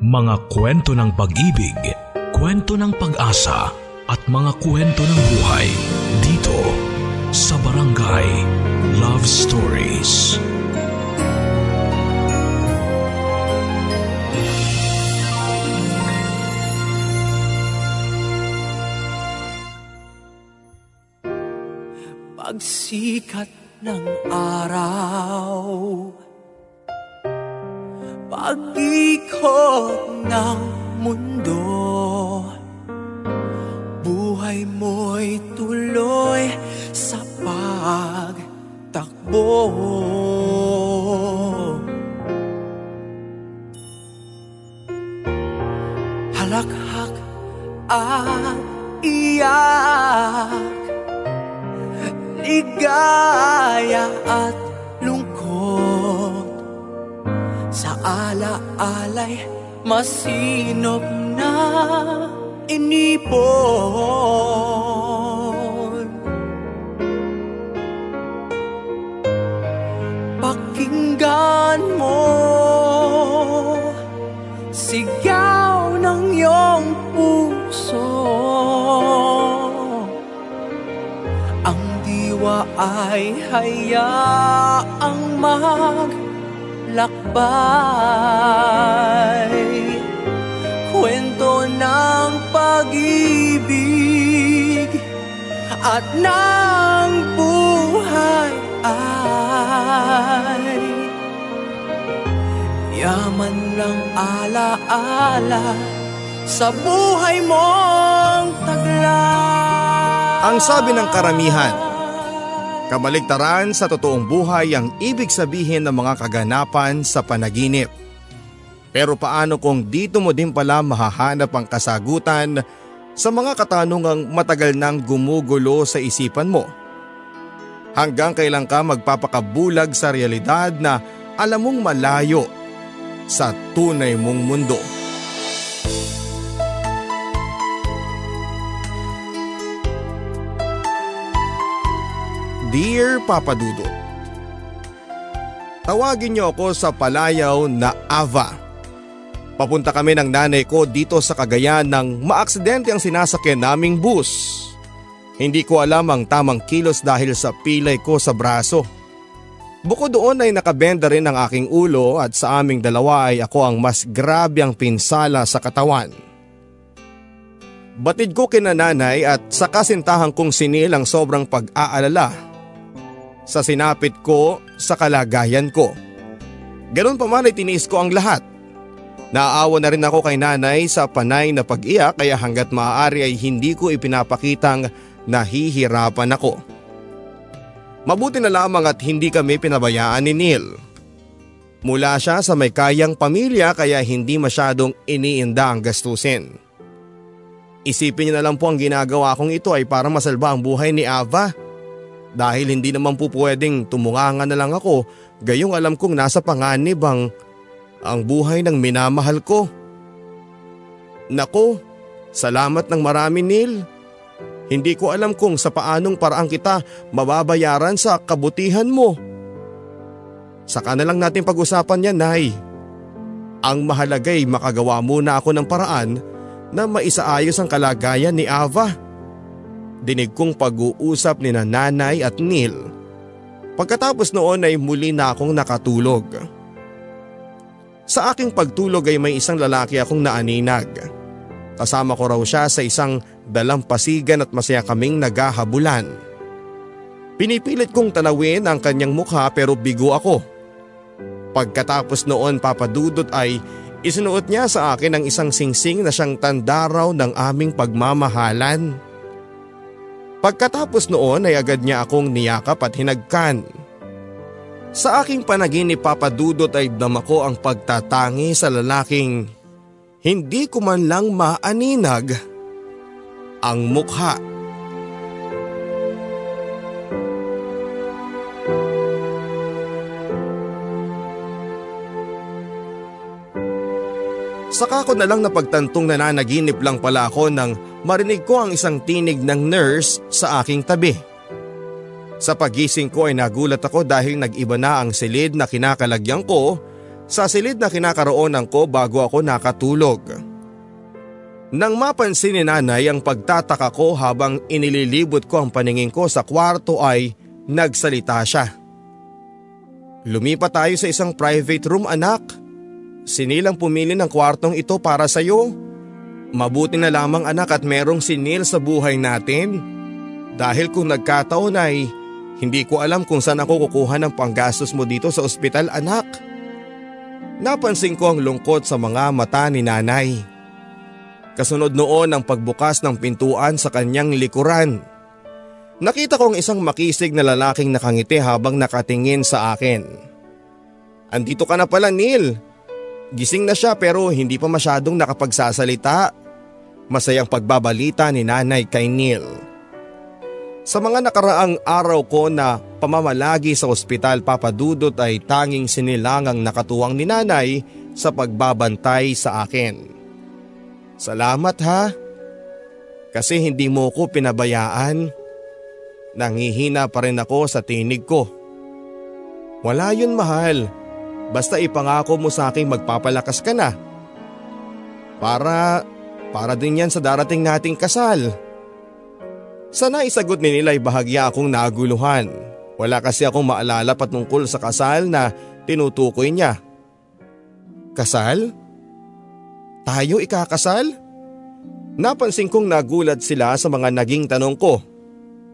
Mga kwento ng pag-ibig, kwento ng pag-asa at mga kwento ng buhay dito sa Barangay Love Stories. Pagsikat ng araw Pag-ikot ng mundo. Buhay mo'y tuloy sa pagtakbo. Halakhak at iyak ligaya at Sa ala-alay masinop na inipon. Pakinggan mo Sigaw ng iyong puso. Ang diwa ay hayaang maglakbay Kwento ng pag-ibig at ng buhay ay Yaman ng alaala sa buhay mong taglay Ang sabi ng karamihan, kabaligtaran sa totoong buhay ang ibig sabihin ng mga kaganapan sa panaginip. Pero paano kung dito mo din pala mahahanap ang kasagutan sa mga katanungang matagal nang gumugulo sa isipan mo? Hanggang kailan ka magpapakabulag sa realidad na alam mong malayo sa tunay mong mundo? Dear Papa Dudut, Tawagin niyo ako sa palayaw na Ava. Papunta kami ng nanay ko dito sa Cagayan nang maaksidente ang sinasakyan naming bus. Hindi ko alam ang tamang kilos dahil sa pilay ko sa braso. Bukod doon ay nakabenda rin ang aking ulo at sa aming dalawa ay ako ang mas grabe ang pinsala sa katawan. Batid ko kina nanay at sa kasintahan kong sinil ang sobrang pag-aalala sa sinapit ko sa kalagayan ko. Ganon pa man ay tiniis ko ang lahat. Naaawa na rin ako kay nanay sa panay na pag-iyak kaya hanggat maaari ay hindi ko ipinapakitang nahihirapan ako. Mabuti na lamang at hindi kami pinabayaan ni Neil. Mula siya sa may kayang pamilya kaya hindi masyadong iniinda ang gastusin. Isipin niyo na lang po ang ginagawa kong ito ay para masalba ang buhay ni Ava. Dahil hindi naman po pwedeng tumunganga na lang ako gayong alam kong nasa panganib ang, ang buhay ng minamahal ko. Nako, salamat ng marami Neil. Hindi ko alam kung sa paanong paraan kita mababayaran sa kabutihan mo. Saka na lang natin pag-usapan yan, Nay. Ang mahalagay makagawa muna ako ng paraan na maisaayos ang kalagayan ni Ava. Dinig kong pag-uusap ni nanay at Neil. Pagkatapos noon ay muli na akong nakatulog. Sa aking pagtulog ay may isang lalaki akong naaninag. Kasama ko raw siya sa isang dalampasigan at masaya kaming naghahabulan. Pinipilit kong tanawin ang kanyang mukha pero bigo ako. Pagkatapos noon papadudot ay isinuot niya sa akin ang isang singsing na siyang tanda raw ng aming pagmamahalan. Pagkatapos noon ay agad niya akong niyakap at hinagkan. Sa aking panaginip papadudot ay dama ko ang pagtatangi sa lalaking hindi ko man lang maaninag ang mukha. Saka ko na lang napagtantong nananaginip lang pala ako nang marinig ko ang isang tinig ng nurse sa aking tabi. Sa pagising ko ay nagulat ako dahil nag-iba na ang silid na kinakalagyan ko sa silid na kinakaroonan ko bago ako nakatulog. Nang mapansin ni nanay ang pagtataka ko habang inililibot ko ang paningin ko sa kwarto ay nagsalita siya. Lumipat tayo sa isang private room anak. Sinilang pumili ng kwartong ito para sa iyo. Mabuti na lamang anak at merong sinil sa buhay natin. Dahil kung nagkataon ay hindi ko alam kung saan ako kukuha ng panggastos mo dito sa ospital anak. Napansin ko ang lungkot sa mga mata ni nanay. Kasunod noon ang pagbukas ng pintuan sa kanyang likuran. Nakita ko ang isang makisig na lalaking nakangiti habang nakatingin sa akin. Andito ka na pala Neil. Gising na siya pero hindi pa masyadong nakapagsasalita. Masayang pagbabalita ni nanay kay Neil. Sa mga nakaraang araw ko na pamamalagi sa ospital papadudot ay tanging sinilangang nakatuwang ni nanay sa pagbabantay sa akin. Salamat ha. Kasi hindi mo ko pinabayaan. Nangihina pa rin ako sa tinig ko. Wala yun mahal. Basta ipangako mo sa akin magpapalakas ka na. Para, para din yan sa darating nating kasal. Sana isagot ni nila ay bahagya akong naguluhan. Wala kasi akong maalala patungkol sa kasal na tinutukoy niya. Kasal? Tayo ikakasal? Napansin kong nagulat sila sa mga naging tanong ko.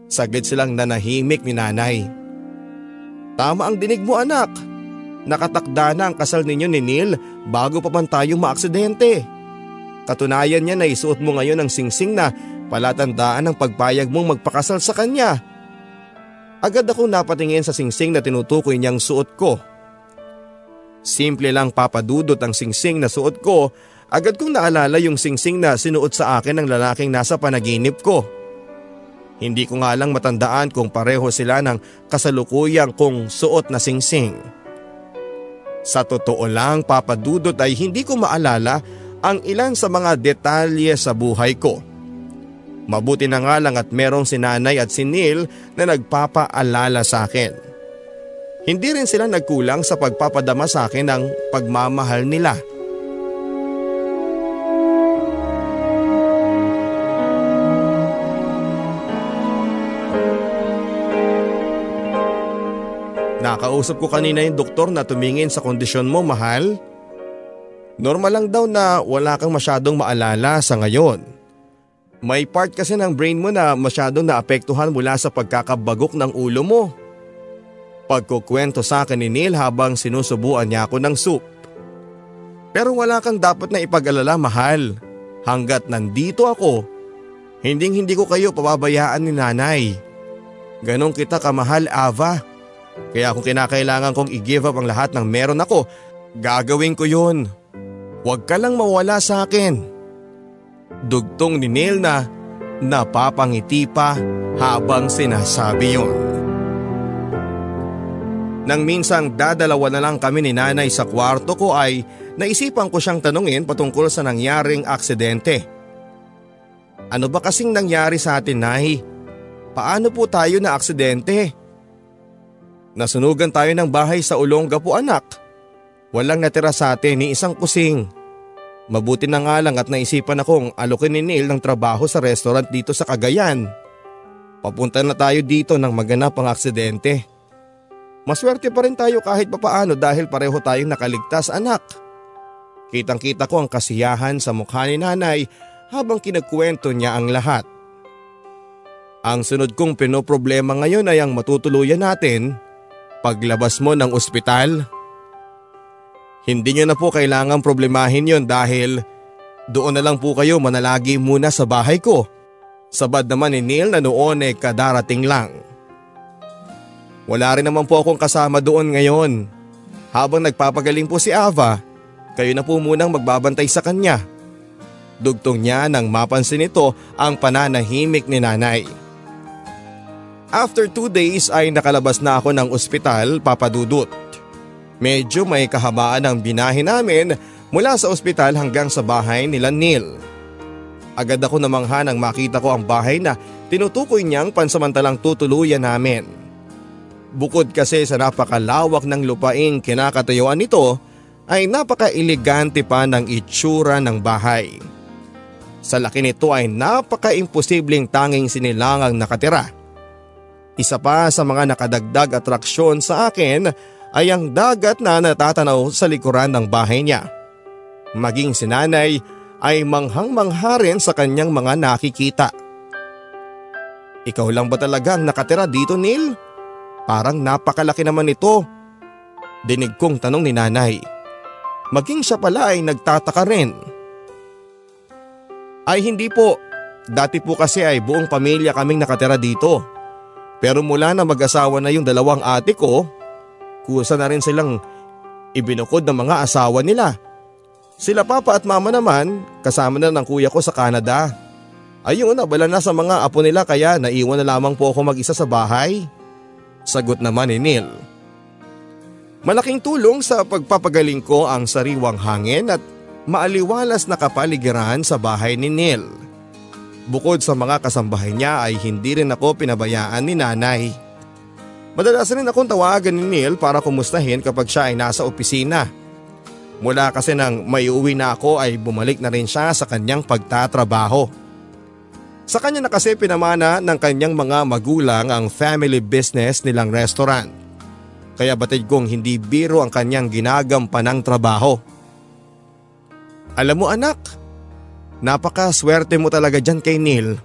Saglit silang nanahimik ni nanay. Tama ang dinig mo anak. Nakatakda na ang kasal ninyo ni Neil bago pa man tayo maaksidente. Katunayan niya na isuot mo ngayon ang singsing na palatandaan ng pagpayag mong magpakasal sa kanya. Agad akong napatingin sa singsing na tinutukoy niyang suot ko. Simple lang papadudot ang singsing na suot ko Agad kong naalala yung singsing na sinuot sa akin ng lalaking nasa panaginip ko. Hindi ko nga lang matandaan kung pareho sila ng kasalukuyang kong suot na singsing. Sa totoo lang papadudot ay hindi ko maalala ang ilan sa mga detalye sa buhay ko. Mabuti na nga lang at merong sinanay at si Neil na nagpapaalala sa akin. Hindi rin sila nagkulang sa pagpapadama sa akin ng pagmamahal nila. Nakausap ko kanina yung doktor na tumingin sa kondisyon mo mahal. Normal lang daw na wala kang masyadong maalala sa ngayon. May part kasi ng brain mo na masyadong naapektuhan mula sa pagkakabagok ng ulo mo. Pagkukwento sa akin ni Neil habang sinusubuan niya ako ng soup. Pero wala kang dapat na ipag-alala mahal. Hanggat nandito ako, hinding hindi ko kayo pababayaan ni nanay. Ganon kita kamahal Ava. Kaya kung kinakailangan kong i-give up ang lahat ng meron ako, gagawin ko yun. Huwag ka lang mawala sa akin. Dugtong ni Neil na napapangiti pa habang sinasabi yun. Nang minsang dadalawa na lang kami ni nanay sa kwarto ko ay naisipan ko siyang tanungin patungkol sa nangyaring aksidente. Ano ba kasing nangyari sa atin, Nay? Paano po tayo na aksidente? Nasunugan tayo ng bahay sa Olonga po anak. Walang natira sa atin ni isang kusing. Mabuti na nga lang at naisipan akong alokin ni Neil ng trabaho sa restaurant dito sa Cagayan. Papunta na tayo dito nang maganap ang aksidente. Maswerte pa rin tayo kahit papaano dahil pareho tayong nakaligtas anak. Kitang kita ko ang kasiyahan sa mukha ni nanay habang kinagkwento niya ang lahat. Ang sunod kong pinoproblema ngayon ay ang matutuluyan natin paglabas mo ng ospital. Hindi nyo na po kailangang problemahin yon dahil doon na lang po kayo manalagi muna sa bahay ko. Sabad naman ni Neil na noon ay kadarating lang. Wala rin naman po akong kasama doon ngayon. Habang nagpapagaling po si Ava, kayo na po munang magbabantay sa kanya. Dugtong niya nang mapansin ito ang pananahimik ni nanay. After two days ay nakalabas na ako ng ospital papadudot. Medyo may kahabaan ang binahe namin mula sa ospital hanggang sa bahay nila Neil. Agad ako namangha nang makita ko ang bahay na tinutukoy niyang pansamantalang tutuluyan namin. Bukod kasi sa napakalawak ng lupaing kinakatayuan nito ay napaka-elegante pa ng itsura ng bahay. Sa laki nito ay napaka-imposibleng tanging sinilangang nakatira. Isa pa sa mga nakadagdag atraksyon sa akin ay ang dagat na natatanaw sa likuran ng bahay niya. Maging si nanay ay manghang-mangha rin sa kanyang mga nakikita. Ikaw lang ba talagang nakatira dito Neil? Parang napakalaki naman ito. Dinig kong tanong ni nanay. Maging siya pala ay nagtataka rin. Ay hindi po. Dati po kasi ay buong pamilya kaming nakatira dito. Pero mula na mag-asawa na yung dalawang ate ko, kusa na rin silang ibinukod ng mga asawa nila. Sila papa at mama naman kasama na ng kuya ko sa Canada. Ayun, abala na sa mga apo nila kaya naiwan na lamang po ako mag-isa sa bahay. Sagot naman ni Neil. Malaking tulong sa pagpapagaling ko ang sariwang hangin at maaliwalas na kapaligiran sa bahay ni Neil. Bukod sa mga kasambahay niya ay hindi rin ako pinabayaan ni nanay. Madalas rin akong tawagan ni Neil para kumustahin kapag siya ay nasa opisina. Mula kasi nang may uwi na ako ay bumalik na rin siya sa kanyang pagtatrabaho. Sa kanya na kasi pinamana ng kanyang mga magulang ang family business nilang restaurant. Kaya batid kong hindi biro ang kanyang ginagampanang trabaho. Alam mo anak, Napaka-swerte mo talaga dyan kay Neil.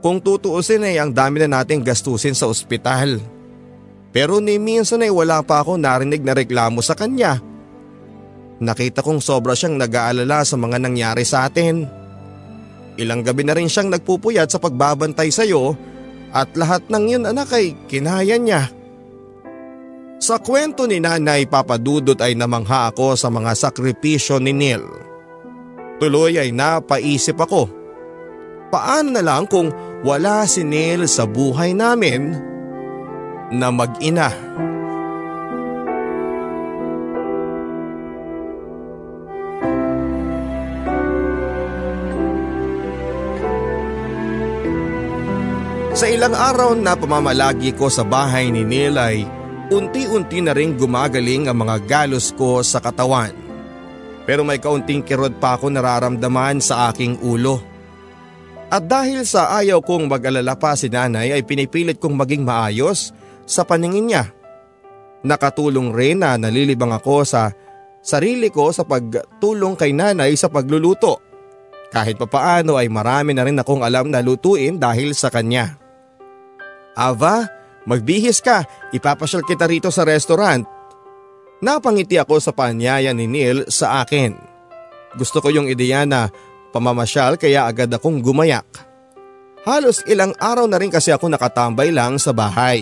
Kung tutuusin ay ang dami na nating gastusin sa ospital. Pero ni minsan ay wala pa ako narinig na reklamo sa kanya. Nakita kong sobra siyang nag-aalala sa mga nangyari sa atin. Ilang gabi na rin siyang nagpupuyat sa pagbabantay sa iyo at lahat ng yun anak ay kinaya niya. Sa kwento ni nanay papadudot ay namangha ako sa mga sakripisyo ni Neil. Tuloy ay napaisip ako. Paano na lang kung wala si Neil sa buhay namin na mag-ina? Sa ilang araw na pamamalagi ko sa bahay ni Neil ay unti-unti na rin gumagaling ang mga galos ko sa katawan. Pero may kaunting kirod pa ako nararamdaman sa aking ulo. At dahil sa ayaw kong mag-alala pa si nanay ay pinipilit kong maging maayos sa paningin niya. Nakatulong rin na nalilibang ako sa sarili ko sa pagtulong kay nanay sa pagluluto. Kahit papaano ay marami na rin akong alam na lutuin dahil sa kanya. Ava, magbihis ka, ipapasyal kita rito sa restaurant Napangiti ako sa panyaya ni Neil sa akin. Gusto ko yung ideya na pamamasyal kaya agad akong gumayak. Halos ilang araw na rin kasi ako nakatambay lang sa bahay.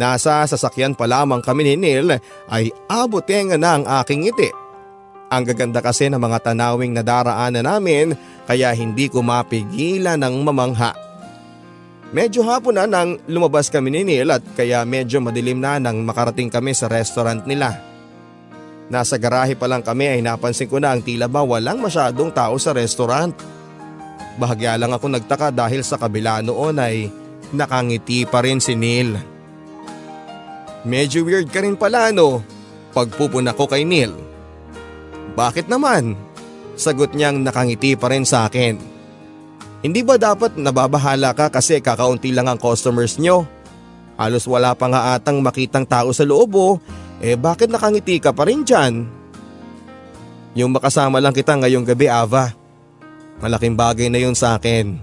Nasa sasakyan pa lamang kami ni Neil ay abutenga na ang aking ngiti. Ang gaganda kasi ng mga tanawing nadaraanan namin kaya hindi ko mapigilan ng mamangha. Medyo hapon na nang lumabas kami ni Neil at kaya medyo madilim na nang makarating kami sa restaurant nila. Nasa garahe pa lang kami ay napansin ko na ang tila ba walang masyadong tao sa restaurant. Bahagya lang ako nagtaka dahil sa kabila noon ay nakangiti pa rin si Neil. Medyo weird ka rin pala no, pagpupuna ko kay Neil. Bakit naman? Sagot niyang nakangiti pa rin sa akin. Hindi ba dapat nababahala ka kasi kakaunti lang ang customers nyo? Halos wala pa nga atang makitang tao sa loob oh. Eh bakit nakangiti ka pa rin dyan? Yung makasama lang kita ngayong gabi Ava. Malaking bagay na yun sa akin.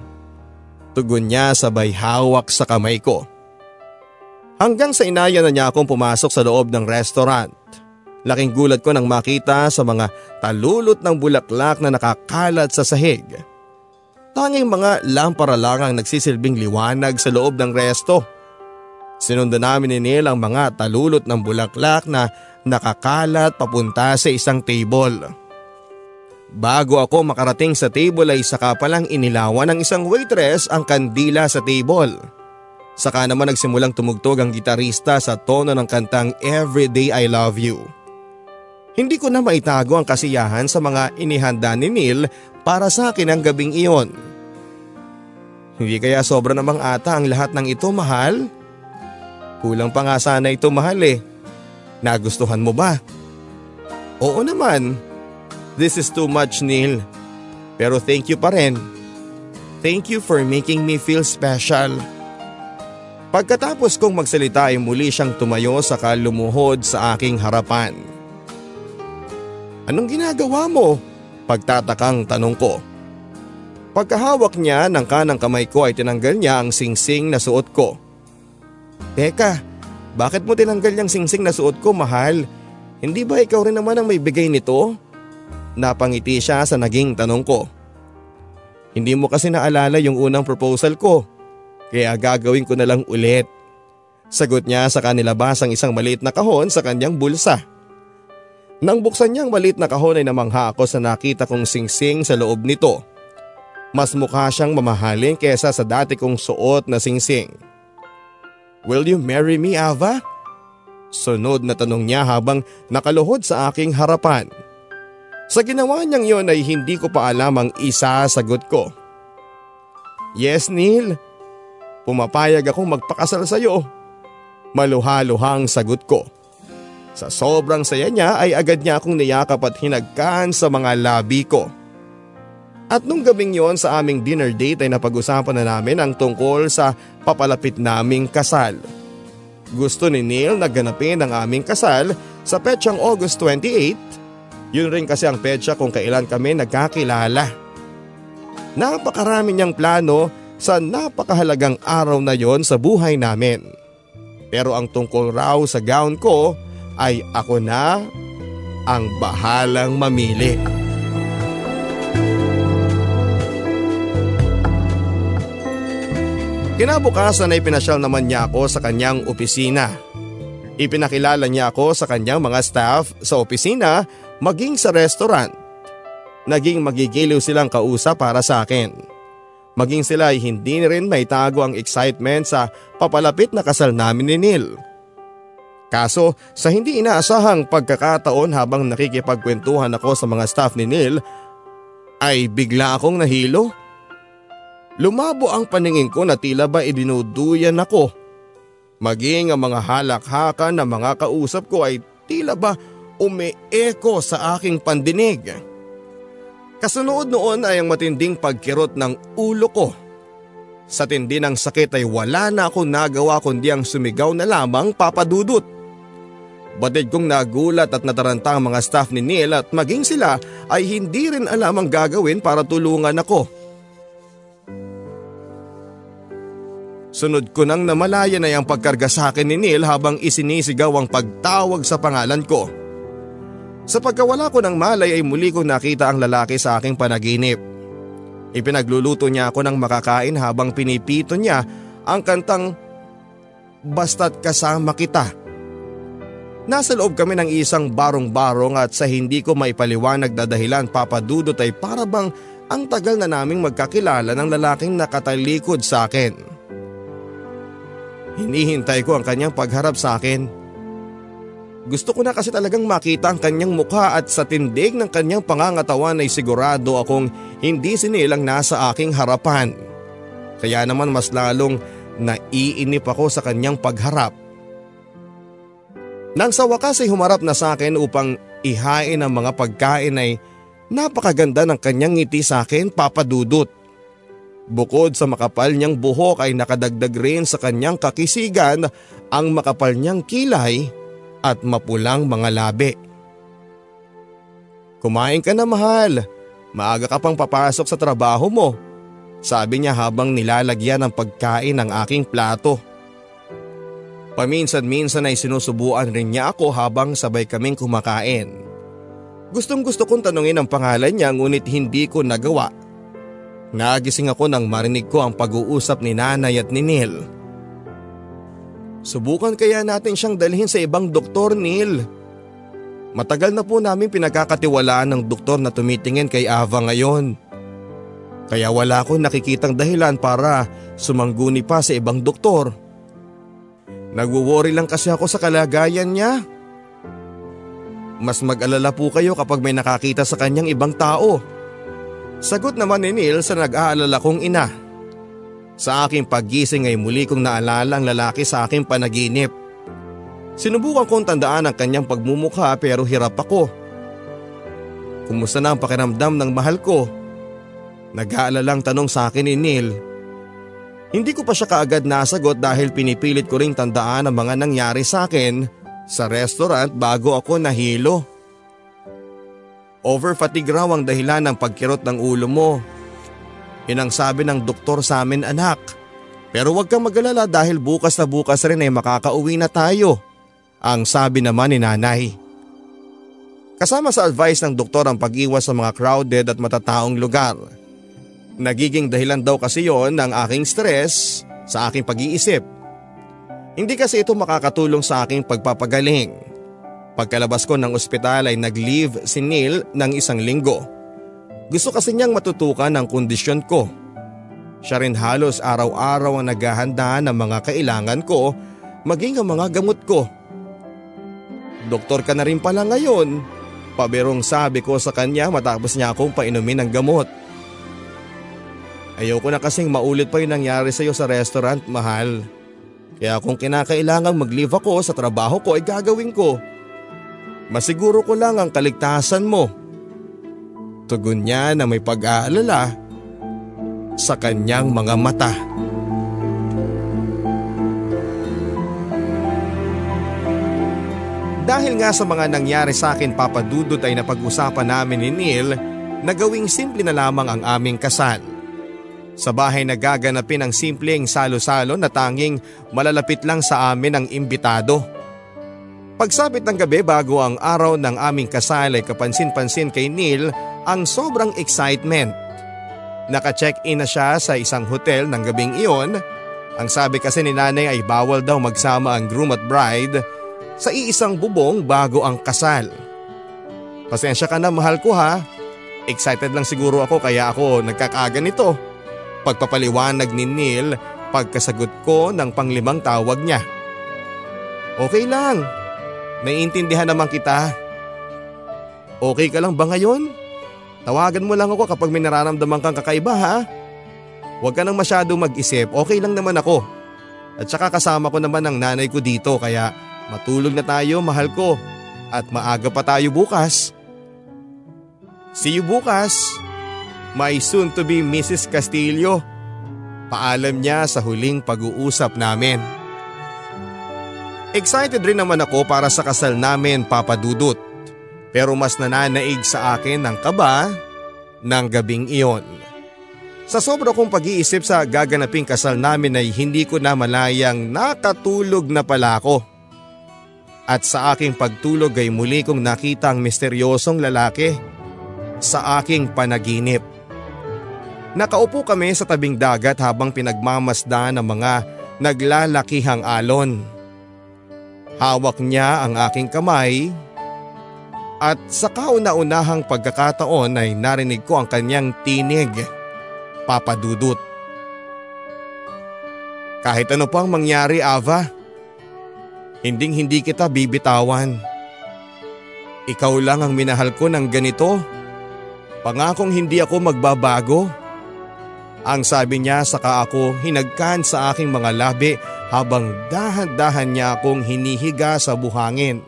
Tugon niya sabay hawak sa kamay ko. Hanggang sa inaya na niya akong pumasok sa loob ng restaurant. Laking gulat ko nang makita sa mga talulot ng bulaklak na nakakalat sa sahig. Tanging mga lampara lang ang nagsisilbing liwanag sa loob ng resto. Sinundan namin ni Neil ang mga talulot ng bulaklak na nakakalat papunta sa isang table. Bago ako makarating sa table ay saka palang inilawan ng isang waitress ang kandila sa table. Saka naman nagsimulang tumugtog ang gitarista sa tono ng kantang Everyday I Love You. Hindi ko na maitago ang kasiyahan sa mga inihanda ni Neil para sa akin ang gabing iyon. Hindi kaya sobra namang ata ang lahat ng ito mahal? Kulang pa nga sana ito mahal eh. Nagustuhan mo ba? Oo naman. This is too much Neil. Pero thank you pa rin. Thank you for making me feel special. Pagkatapos kong magsalita ay muli siyang tumayo sa kalumuhod sa aking harapan. Anong ginagawa mo? Pagtatakang tanong ko. Pagkahawak niya ng kanang kamay ko ay tinanggal niya ang singsing na suot ko. Teka, bakit mo tinanggal yung singsing na suot ko mahal? Hindi ba ikaw rin naman ang may bigay nito? Napangiti siya sa naging tanong ko. Hindi mo kasi naalala yung unang proposal ko. Kaya gagawin ko na lang ulit. Sagot niya sa kanilabas ang isang maliit na kahon sa kanyang bulsa. Nang buksan niyang maliit na kahon ay namangha ako sa nakita kong singsing sa loob nito. Mas mukha siyang mamahalin kesa sa dati kong suot na singsing. Will you marry me, Ava? Sunod na tanong niya habang nakaluhod sa aking harapan. Sa ginawa niyang yon ay hindi ko pa alam ang isa sagot ko. Yes Neil, pumapayag akong magpakasal sa iyo. Maluha-luhang sagot ko. Sa sobrang saya niya ay agad niya akong niyakap at hinagkan sa mga labi ko. At nung gabing yon sa aming dinner date ay napag-usapan na namin ang tungkol sa papalapit naming kasal. Gusto ni Neil na ganapin ang aming kasal sa petsang August 28 yun rin kasi ang petsa kung kailan kami nagkakilala. Napakarami niyang plano sa napakahalagang araw na yon sa buhay namin. Pero ang tungkol raw sa gown ko ay ako na ang bahalang mamili. Kinabukasan ay pinasyal naman niya ako sa kanyang opisina. Ipinakilala niya ako sa kanyang mga staff sa opisina maging sa restaurant. Naging magigiliw silang kausap para sa akin. Maging sila ay hindi rin may tago ang excitement sa papalapit na kasal namin ni Neil. Kaso sa hindi inaasahang pagkakataon habang nakikipagkwentuhan ako sa mga staff ni Neil ay bigla akong nahilo. Lumabo ang paningin ko na tila ba idinuduyan ako. Maging ang mga halakhakan na mga kausap ko ay tila ba umeeko sa aking pandinig. Kasunod noon ay ang matinding pagkirot ng ulo ko. Sa tindi ng sakit ay wala na akong nagawa kundi ang sumigaw na lamang papadudot. Batid kong nagulat at nataranta ang mga staff ni Neil at maging sila ay hindi rin alam ang gagawin para tulungan ako. Sunod ko nang namalayan ay ang pagkarga sa akin ni Neil habang isinisigaw ang pagtawag sa pangalan ko. Sa pagkawala ko ng malay ay muli kong nakita ang lalaki sa aking panaginip. Ipinagluluto niya ako ng makakain habang pinipito niya ang kantang Basta't kasama kita. Nasa loob kami ng isang barong-barong at sa hindi ko maipaliwanag na dahilan papadudot ay para bang ang tagal na naming magkakilala ng lalaking nakatalikod sa akin. Hinihintay ko ang kanyang pagharap sa akin gusto ko na kasi talagang makita ang kanyang mukha at sa tindig ng kanyang pangangatawan ay sigurado akong hindi sinilang nasa aking harapan. Kaya naman mas lalong naiinip ako sa kanyang pagharap. Nang sa wakas ay humarap na sa akin upang ihain ang mga pagkain ay napakaganda ng kanyang ngiti sa akin papadudot. Bukod sa makapal niyang buhok ay nakadagdag rin sa kanyang kakisigan ang makapal niyang kilay at mapulang mga labi. Kumain ka na mahal, maaga ka pang papasok sa trabaho mo. Sabi niya habang nilalagyan ng pagkain ng aking plato. Paminsan-minsan ay sinusubuan rin niya ako habang sabay kaming kumakain. Gustong gusto kong tanungin ang pangalan niya ngunit hindi ko nagawa. Nagising ako nang marinig ko ang pag-uusap ni nanay at ni Neil. Subukan kaya natin siyang dalhin sa ibang doktor, Neil. Matagal na po namin pinagkakatiwalaan ng doktor na tumitingin kay Ava ngayon. Kaya wala akong nakikitang dahilan para sumangguni pa sa ibang doktor. Nagwo-worry lang kasi ako sa kalagayan niya. Mas mag-alala po kayo kapag may nakakita sa kanyang ibang tao. Sagot naman ni Neil sa nag-aalala kong ina. Sa aking paggising ay muli kong naalala ang lalaki sa aking panaginip. Sinubukan kong tandaan ang kanyang pagmumukha pero hirap ako. kumusta na ang pakiramdam ng mahal ko. Nag-aalalang tanong sa akin ni Neil. Hindi ko pa siya kaagad nasagot dahil pinipilit ko ring tandaan ang mga nangyari sa akin sa restaurant bago ako nahilo. Overfatigue raw ang dahilan ng pagkirot ng ulo mo. Yun ang sabi ng doktor sa amin anak. Pero huwag kang magalala dahil bukas na bukas rin ay makakauwi na tayo. Ang sabi naman ni nanay. Kasama sa advice ng doktor ang pag-iwas sa mga crowded at matataong lugar. Nagiging dahilan daw kasi yon ng aking stress sa aking pag-iisip. Hindi kasi ito makakatulong sa aking pagpapagaling. Pagkalabas ko ng ospital ay nag-leave si Neil ng isang linggo. Gusto kasi niyang matutukan ang kondisyon ko. Siya rin halos araw-araw ang naghahanda ng mga kailangan ko maging ang mga gamot ko. Doktor ka na rin pala ngayon. Paberong sabi ko sa kanya matapos niya akong painumin ng gamot. Ayoko na kasing maulit pa yung nangyari sa iyo sa restaurant, mahal. Kaya kung kinakailangang mag-leave ako sa trabaho ko ay gagawin ko. Masiguro ko lang ang kaligtasan mo. Tugon niya na may pag-aalala sa kanyang mga mata. Dahil nga sa mga nangyari sa akin papadudot ay napag-usapan namin ni Neil na gawing simple na lamang ang aming kasal. Sa bahay nagaganapin ang simpleng salo-salo na tanging malalapit lang sa amin ang imbitado. Pagsapit ng gabi bago ang araw ng aming kasal ay kapansin-pansin kay Neil ang sobrang excitement. Naka-check-in na siya sa isang hotel ng gabing iyon. Ang sabi kasi ni nanay ay bawal daw magsama ang groom at bride sa iisang bubong bago ang kasal. Pasensya ka na mahal ko ha. Excited lang siguro ako kaya ako nagkakaganito. nito. Pagpapaliwanag ni Neil pagkasagot ko ng panglimang tawag niya. Okay lang. Naiintindihan naman kita. Okay ka lang ba ngayon? Tawagan mo lang ako kapag may nararamdaman kang kakaiba ha. Huwag ka nang masyado mag-isip, okay lang naman ako. At saka kasama ko naman ang nanay ko dito kaya matulog na tayo mahal ko at maaga pa tayo bukas. See you bukas my soon to be Mrs. Castillo. Paalam niya sa huling pag-uusap namin. Excited rin naman ako para sa kasal namin papadudot. Pero mas nananaig sa akin ng kaba ng gabing iyon. Sa sobra kong pag-iisip sa gaganaping kasal namin ay hindi ko na malayang nakatulog na pala ako. At sa aking pagtulog ay muli kong nakita ang misteryosong lalaki sa aking panaginip. Nakaupo kami sa tabing dagat habang pinagmamasdan ng mga naglalakihang alon. Hawak niya ang aking kamay at sa kauna-unahang pagkakataon ay narinig ko ang kanyang tinig, papadudot. Kahit ano pang mangyari Ava, hinding hindi kita bibitawan. Ikaw lang ang minahal ko ng ganito. Pangakong hindi ako magbabago. Ang sabi niya saka ako hinagkan sa aking mga labi habang dahan-dahan niya akong hinihiga sa buhangin.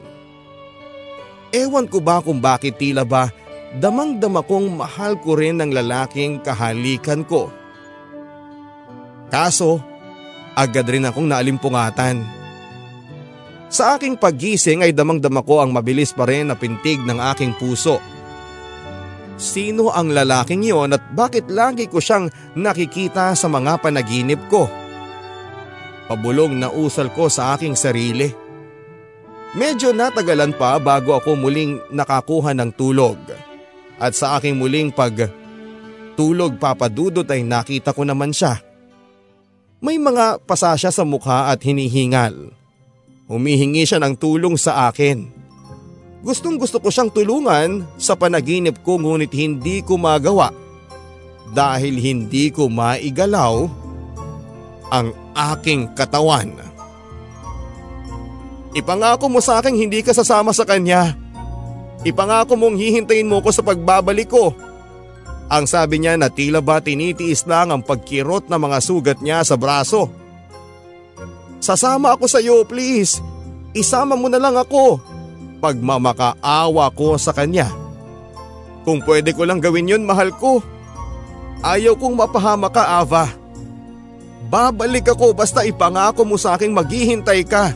Ewan ko ba kung bakit tila ba damang-dama kong mahal ko rin ng lalaking kahalikan ko. Kaso, agad rin akong naalimpungatan. Sa aking paggising ay damang-dama ko ang mabilis pa rin na pintig ng aking puso. Sino ang lalaking yon at bakit lagi ko siyang nakikita sa mga panaginip ko? Pabulong na usal ko sa aking sarili. Medyo natagalan pa bago ako muling nakakuha ng tulog. At sa aking muling pag tulog papadudot ay nakita ko naman siya. May mga pasasya sa mukha at hinihingal. Humihingi siya ng tulong sa akin. Gustong gusto ko siyang tulungan sa panaginip ko ngunit hindi ko magawa dahil hindi ko maigalaw ang aking katawan. Ipangako mo sa akin hindi ka sasama sa kanya. Ipangako mong hihintayin mo ko sa pagbabalik ko. Ang sabi niya na tila ba tinitiis lang ang pagkirot ng mga sugat niya sa braso. Sasama ako sa iyo please. Isama mo na lang ako pagmamakaawa ko sa kanya. Kung pwede ko lang gawin yun, mahal ko. Ayaw kong mapahama ka, Ava. Babalik ako basta ipangako mo sa aking maghihintay ka.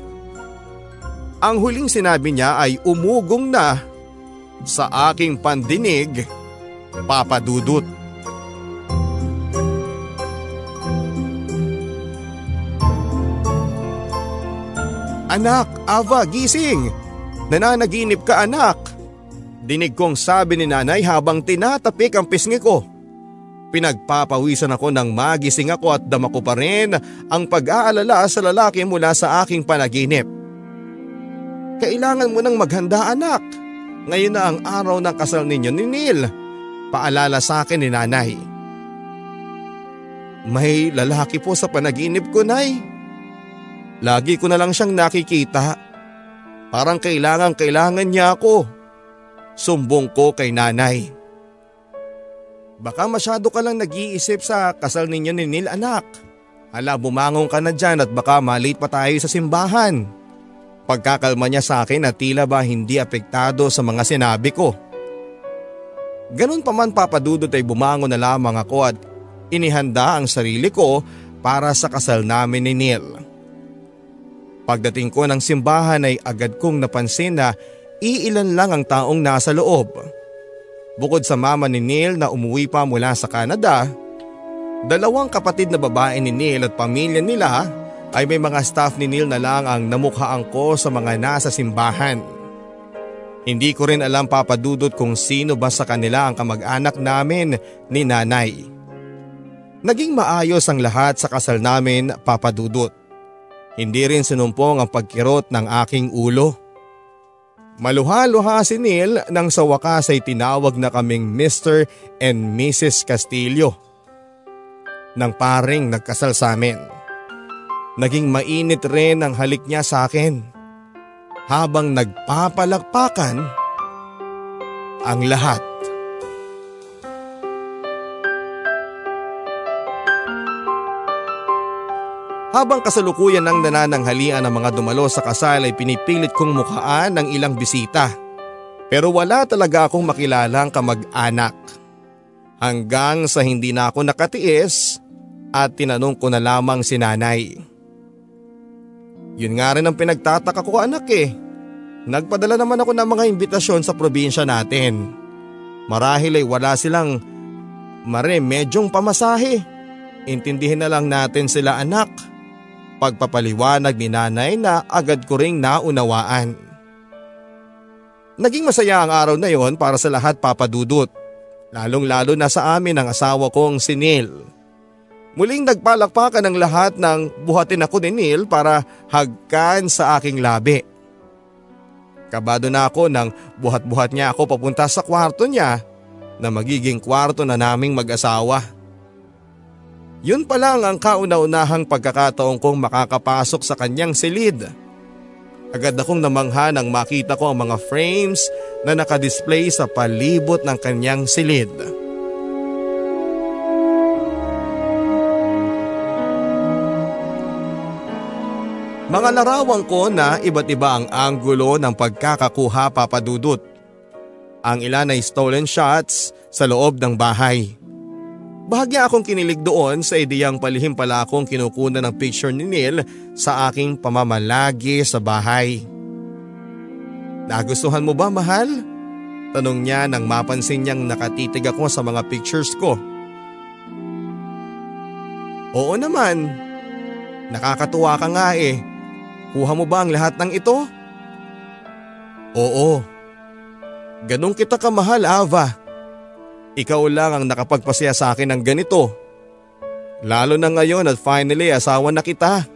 Ang huling sinabi niya ay umugong na sa aking pandinig, Papa Dudut. Anak, Ava, gising! Nananaginip ka anak! Dinig kong sabi ni nanay habang tinatapik ang pisngi ko. Pinagpapawisan ako ng magising ako at dama ko pa rin ang pag-aalala sa lalaki mula sa aking panaginip. Kailangan mo nang maghanda anak. Ngayon na ang araw ng kasal ninyo ni Neil. Paalala sa akin ni nanay. May lalaki po sa panaginip ko, Nay. Lagi ko na lang siyang nakikita. Parang kailangan kailangan niya ako. Sumbong ko kay nanay. Baka masyado ka lang nag-iisip sa kasal ninyo ni Neil anak. Hala bumangon ka na dyan at baka malate pa tayo sa simbahan. Pagkakalma niya sa akin at tila ba hindi apektado sa mga sinabi ko. Ganun pa man papadudot ay bumangon na lamang ako at inihanda ang sarili ko para sa kasal namin ni Neil. Pagdating ko ng simbahan ay agad kong napansin na iilan lang ang taong nasa loob. Bukod sa mama ni Neil na umuwi pa mula sa Canada, dalawang kapatid na babae ni Neil at pamilya nila ay may mga staff ni Neil na lang ang namukhaan ko sa mga nasa simbahan. Hindi ko rin alam papadudot kung sino ba sa kanila ang kamag-anak namin ni nanay. Naging maayos ang lahat sa kasal namin papadudot. Hindi rin sinumpong ang pagkirot ng aking ulo. Maluha-luha si Neil nang sa wakas ay tinawag na kaming Mr. and Mrs. Castillo. Nang paring nagkasal sa amin. Naging mainit rin ang halik niya sa akin. Habang nagpapalakpakan ang lahat. Habang kasalukuyan ng nanananghalian ng mga dumalo sa kasal ay pinipilit kong mukhaan ng ilang bisita. Pero wala talaga akong makilalang kamag-anak. Hanggang sa hindi na ako nakatiis at tinanong ko na lamang si nanay. Yun nga rin ang pinagtataka ko anak eh. Nagpadala naman ako ng mga imbitasyon sa probinsya natin. Marahil ay wala silang mare medyong pamasahe. Intindihin na lang natin sila anak. Anak pagpapaliwanag ni nanay na agad ko ring naunawaan. Naging masaya ang araw na yon para sa lahat papadudot, lalong lalo na sa amin ang asawa kong si Neil. Muling nagpalakpakan ng lahat ng buhatin ako ni Neil para hagkan sa aking labi. Kabado na ako nang buhat-buhat niya ako papunta sa kwarto niya na magiging kwarto na naming mag-asawa. Yun pa lang ang kauna-unahang pagkakataong kong makakapasok sa kanyang silid. Agad akong namangha nang makita ko ang mga frames na nakadisplay sa palibot ng kanyang silid. Mga larawan ko na iba't iba ang anggulo ng pagkakakuha papadudot. Ang ilan ay stolen shots sa loob ng bahay. Bahagya akong kinilig doon sa ideyang palihim pala akong kinukunan ng picture ni Neil sa aking pamamalagi sa bahay. Nagustuhan mo ba mahal? Tanong niya nang mapansin niyang nakatitig ako sa mga pictures ko. Oo naman. Nakakatuwa ka nga eh. Kuha mo ba ang lahat ng ito? Oo. Ganong kita kamahal, Ava. Ikaw lang ang nakapagpasaya sa akin ng ganito. Lalo na ngayon at finally asawa na kita.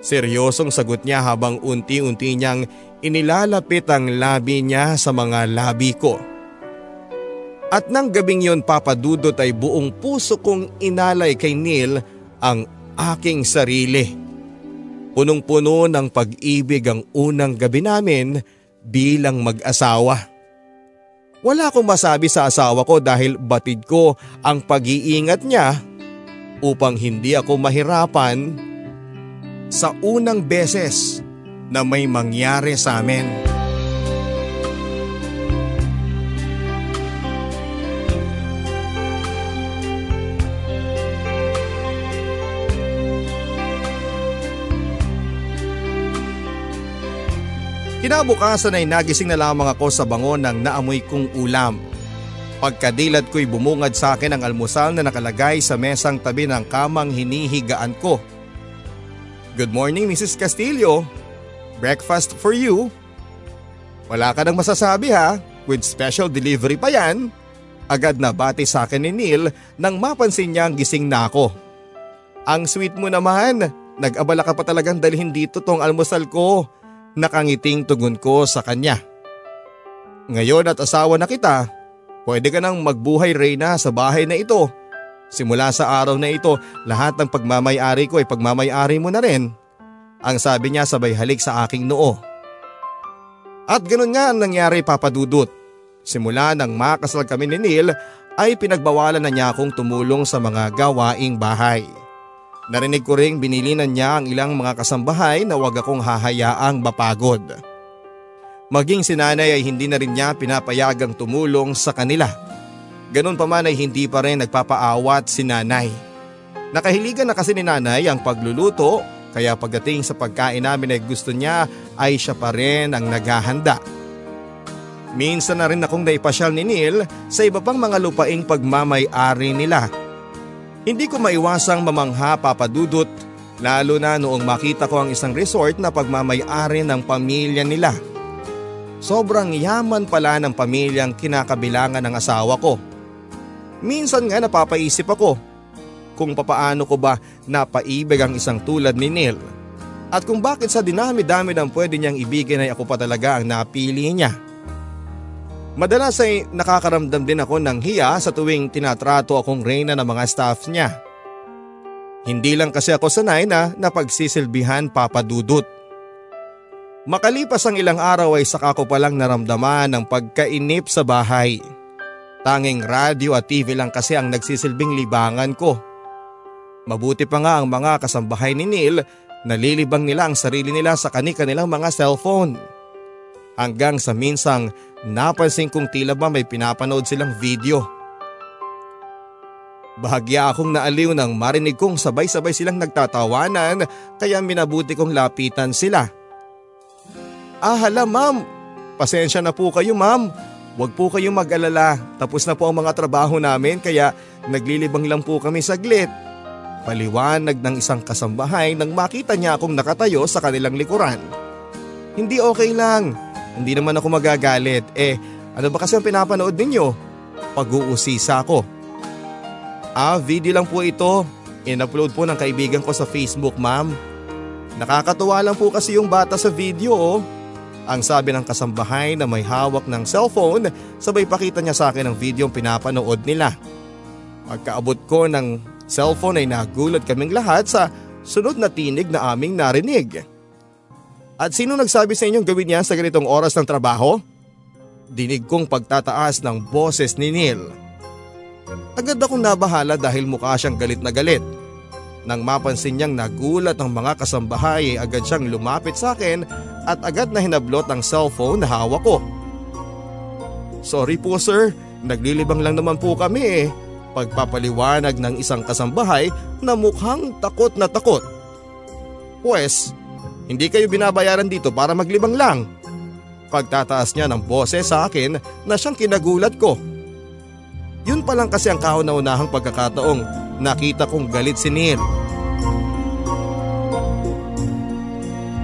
Seryosong sagot niya habang unti-unti niyang inilalapit ang labi niya sa mga labi ko. At nang gabing yon papadudot ay buong puso kong inalay kay Neil ang aking sarili. Punong-puno ng pag-ibig ang unang gabi namin bilang mag-asawa. Wala akong masabi sa asawa ko dahil batid ko ang pag-iingat niya upang hindi ako mahirapan sa unang beses na may mangyari sa amin. Kinabukasan ay nagising na lamang ako sa bango ng naamoy kong ulam. Pagkadilat ko'y bumungad sa akin ang almusal na nakalagay sa mesang tabi ng kamang hinihigaan ko. Good morning Mrs. Castillo. Breakfast for you. Wala ka nang masasabi ha, with special delivery pa yan. Agad na bati sa akin ni Neil nang mapansin niyang gising na ako. Ang sweet mo naman, nag-abala ka pa talagang dalhin dito tong almusal ko. Nakangiting tugon ko sa kanya. Ngayon at asawa na kita, pwede ka nang magbuhay Reyna sa bahay na ito. Simula sa araw na ito, lahat ng pagmamayari ko ay pagmamayari mo na rin. Ang sabi niya sabay halik sa aking noo. At ganun nga ang nangyari papadudot. Simula nang makasal kami ni Neil ay pinagbawalan na niya akong tumulong sa mga gawaing bahay. Narinig ko ring binilinan niya ang ilang mga kasambahay na wag akong hahayaang mapagod. Maging si nanay ay hindi na rin niya pinapayagang tumulong sa kanila. Ganun pa man ay hindi pa rin nagpapaawat si nanay. Nakahiligan na kasi ni nanay ang pagluluto kaya pagdating sa pagkain namin ay gusto niya ay siya pa rin ang naghahanda. Minsan na rin akong naipasyal ni Neil sa iba pang mga lupaing pagmamay-ari nila. Hindi ko maiwasang mamangha papadudot lalo na noong makita ko ang isang resort na pagmamay-ari ng pamilya nila. Sobrang yaman pala ng pamilyang kinakabilangan ng asawa ko. Minsan nga napapaisip ako kung papaano ko ba napaibig ang isang tulad ni Neil at kung bakit sa dinami-dami ng pwede niyang ibigin ay ako pa talaga ang napili niya. Madalas ay nakakaramdam din ako ng hiya sa tuwing tinatrato akong reyna ng mga staff niya. Hindi lang kasi ako sanay na napagsisilbihan papadudot. Makalipas ang ilang araw ay saka ko palang naramdaman ng pagkainip sa bahay. Tanging radyo at TV lang kasi ang nagsisilbing libangan ko. Mabuti pa nga ang mga kasambahay ni Neil, nalilibang nila ang sarili nila sa kani-kanilang mga cellphone. Hanggang sa minsang napansin kong tila ba may pinapanood silang video. Bahagya akong naaliw nang marinig kong sabay-sabay silang nagtatawanan kaya minabuti kong lapitan sila. Ah hala ma'am, pasensya na po kayo ma'am. Huwag po kayong mag-alala, tapos na po ang mga trabaho namin kaya naglilibang lang po kami saglit. Paliwanag ng isang kasambahay nang makita niya akong nakatayo sa kanilang likuran. Hindi okay lang, hindi naman ako magagalit. Eh, ano ba kasi ang pinapanood ninyo? Pag-uusisa ko. Ah, video lang po ito. In-upload po ng kaibigan ko sa Facebook, ma'am. Nakakatuwa lang po kasi yung bata sa video, oh. Ang sabi ng kasambahay na may hawak ng cellphone, sabay pakita niya sa akin ang video pinapanood nila. Pagkaabot ko ng cellphone ay nagulat kaming lahat sa sunod na tinig na aming narinig. At sino nagsabi sa inyong gawin yan sa ganitong oras ng trabaho? Dinig kong pagtataas ng boses ni Neil. Agad akong nabahala dahil mukha siyang galit na galit. Nang mapansin niyang nagulat ang mga kasambahay ay agad siyang lumapit sa akin at agad na hinablot ang cellphone na hawak ko. Sorry po sir, naglilibang lang naman po kami eh. Pagpapaliwanag ng isang kasambahay na mukhang takot na takot. Pwes, hindi kayo binabayaran dito para maglibang lang. Pagtataas niya ng boses sa akin na siyang kinagulat ko. Yun pa lang kasi ang kauna-unahang pagkakataong nakita kong galit si Neil.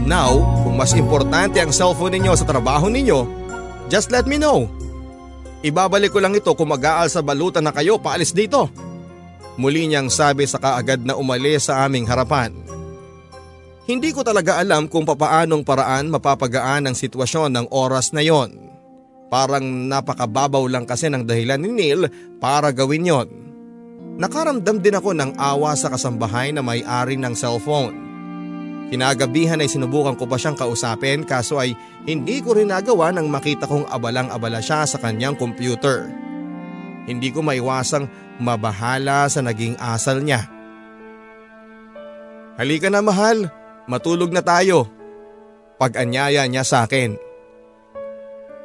Now, kung mas importante ang cellphone ninyo sa trabaho ninyo, just let me know. Ibabalik ko lang ito kung mag-aal sa balutan na kayo paalis dito. Muli niyang sabi sa kaagad na umalis sa aming harapan. Hindi ko talaga alam kung papaanong paraan mapapagaan ang sitwasyon ng oras na yon. Parang napakababaw lang kasi ng dahilan ni Neil para gawin yon. Nakaramdam din ako ng awa sa kasambahay na may-ari ng cellphone. Kinagabihan ay sinubukan ko pa siyang kausapin kaso ay hindi ko rin nagawa nang makita kong abalang-abala siya sa kanyang computer. Hindi ko maiwasang mabahala sa naging asal niya. Halika na mahal, Matulog na tayo. Pag-anyaya niya sa akin.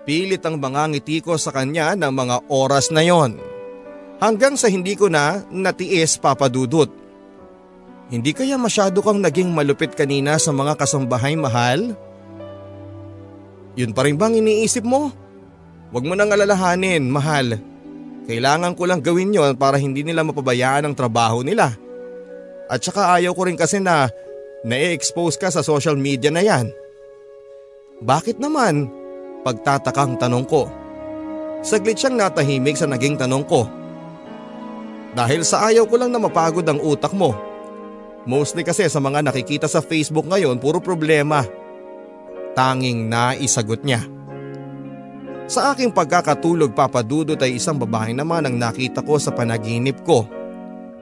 Pilit ang mga ngiti ko sa kanya ng mga oras na yon. Hanggang sa hindi ko na natiis papadudot. Hindi kaya masyado kang naging malupit kanina sa mga kasambahay mahal? Yun pa rin bang iniisip mo? Huwag mo nang alalahanin, mahal. Kailangan ko lang gawin yon para hindi nila mapabayaan ang trabaho nila. At saka ayaw ko rin kasi na na-expose ka sa social media na yan. Bakit naman? Pagtatakang tanong ko. Saglit siyang natahimik sa naging tanong ko. Dahil sa ayaw ko lang na mapagod ang utak mo. Mostly kasi sa mga nakikita sa Facebook ngayon puro problema. Tanging naisagot niya. Sa aking pagkakatulog papadudot ay isang babae naman ang nakita ko sa panaginip ko.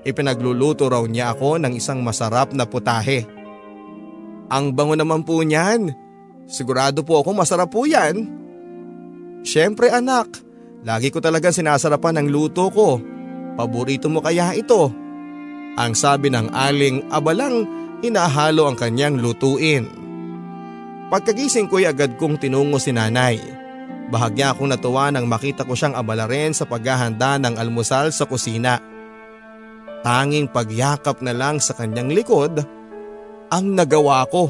Ipinagluluto raw niya ako ng isang masarap na putahe. Ang bango naman po niyan. Sigurado po ako masarap po yan. Siyempre anak, lagi ko talaga sinasarapan ang luto ko. Paborito mo kaya ito? Ang sabi ng aling abalang hinahalo ang kanyang lutuin. Pagkagising ko'y agad kong tinungo si nanay. Bahagya akong natuwa nang makita ko siyang abala rin sa paghahanda ng almusal sa kusina. Tanging pagyakap na lang sa kanyang likod ang nagawa ko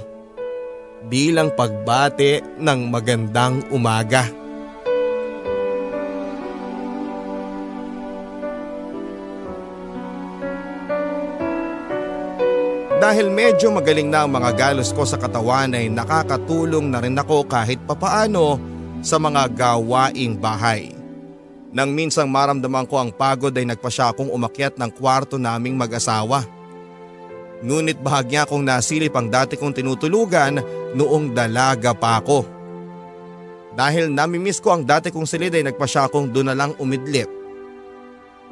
bilang pagbate ng magandang umaga. Dahil medyo magaling na ang mga galos ko sa katawan ay nakakatulong na rin ako kahit papaano sa mga gawaing bahay. Nang minsang maramdaman ko ang pagod ay nagpasya akong umakyat ng kwarto naming mag-asawa. Ngunit bahagya kong nasilip ang dati kong tinutulugan noong dalaga pa ako. Dahil namimiss ko ang dati kong silid ay nagpasya akong doon na lang umidlip.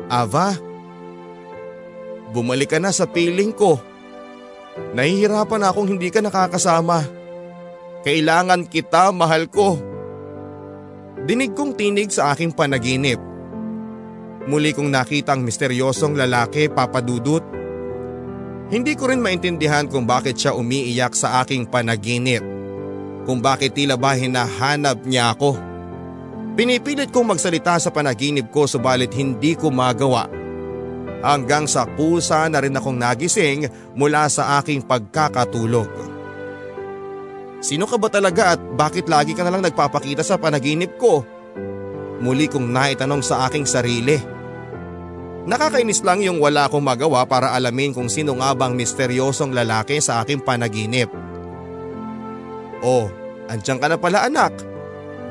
Ava, bumalik ka na sa piling ko. Nahihirapan akong hindi ka nakakasama. Kailangan kita, mahal ko. Dinig kong tinig sa aking panaginip. Muli kong nakita ang misteryosong lalaki papadudot. Hindi ko rin maintindihan kung bakit siya umiiyak sa aking panaginip. Kung bakit tila ba hinahanap niya ako. Pinipilit kong magsalita sa panaginip ko subalit hindi ko magawa hanggang sa kusa na rin akong nagising mula sa aking pagkakatulog. Sino ka ba talaga at bakit lagi ka nalang nagpapakita sa panaginip ko? Muli kong naitanong sa aking sarili. Nakakainis lang yung wala akong magawa para alamin kung sino nga bang misteryosong lalaki sa aking panaginip. Oh, andyan ka na pala anak.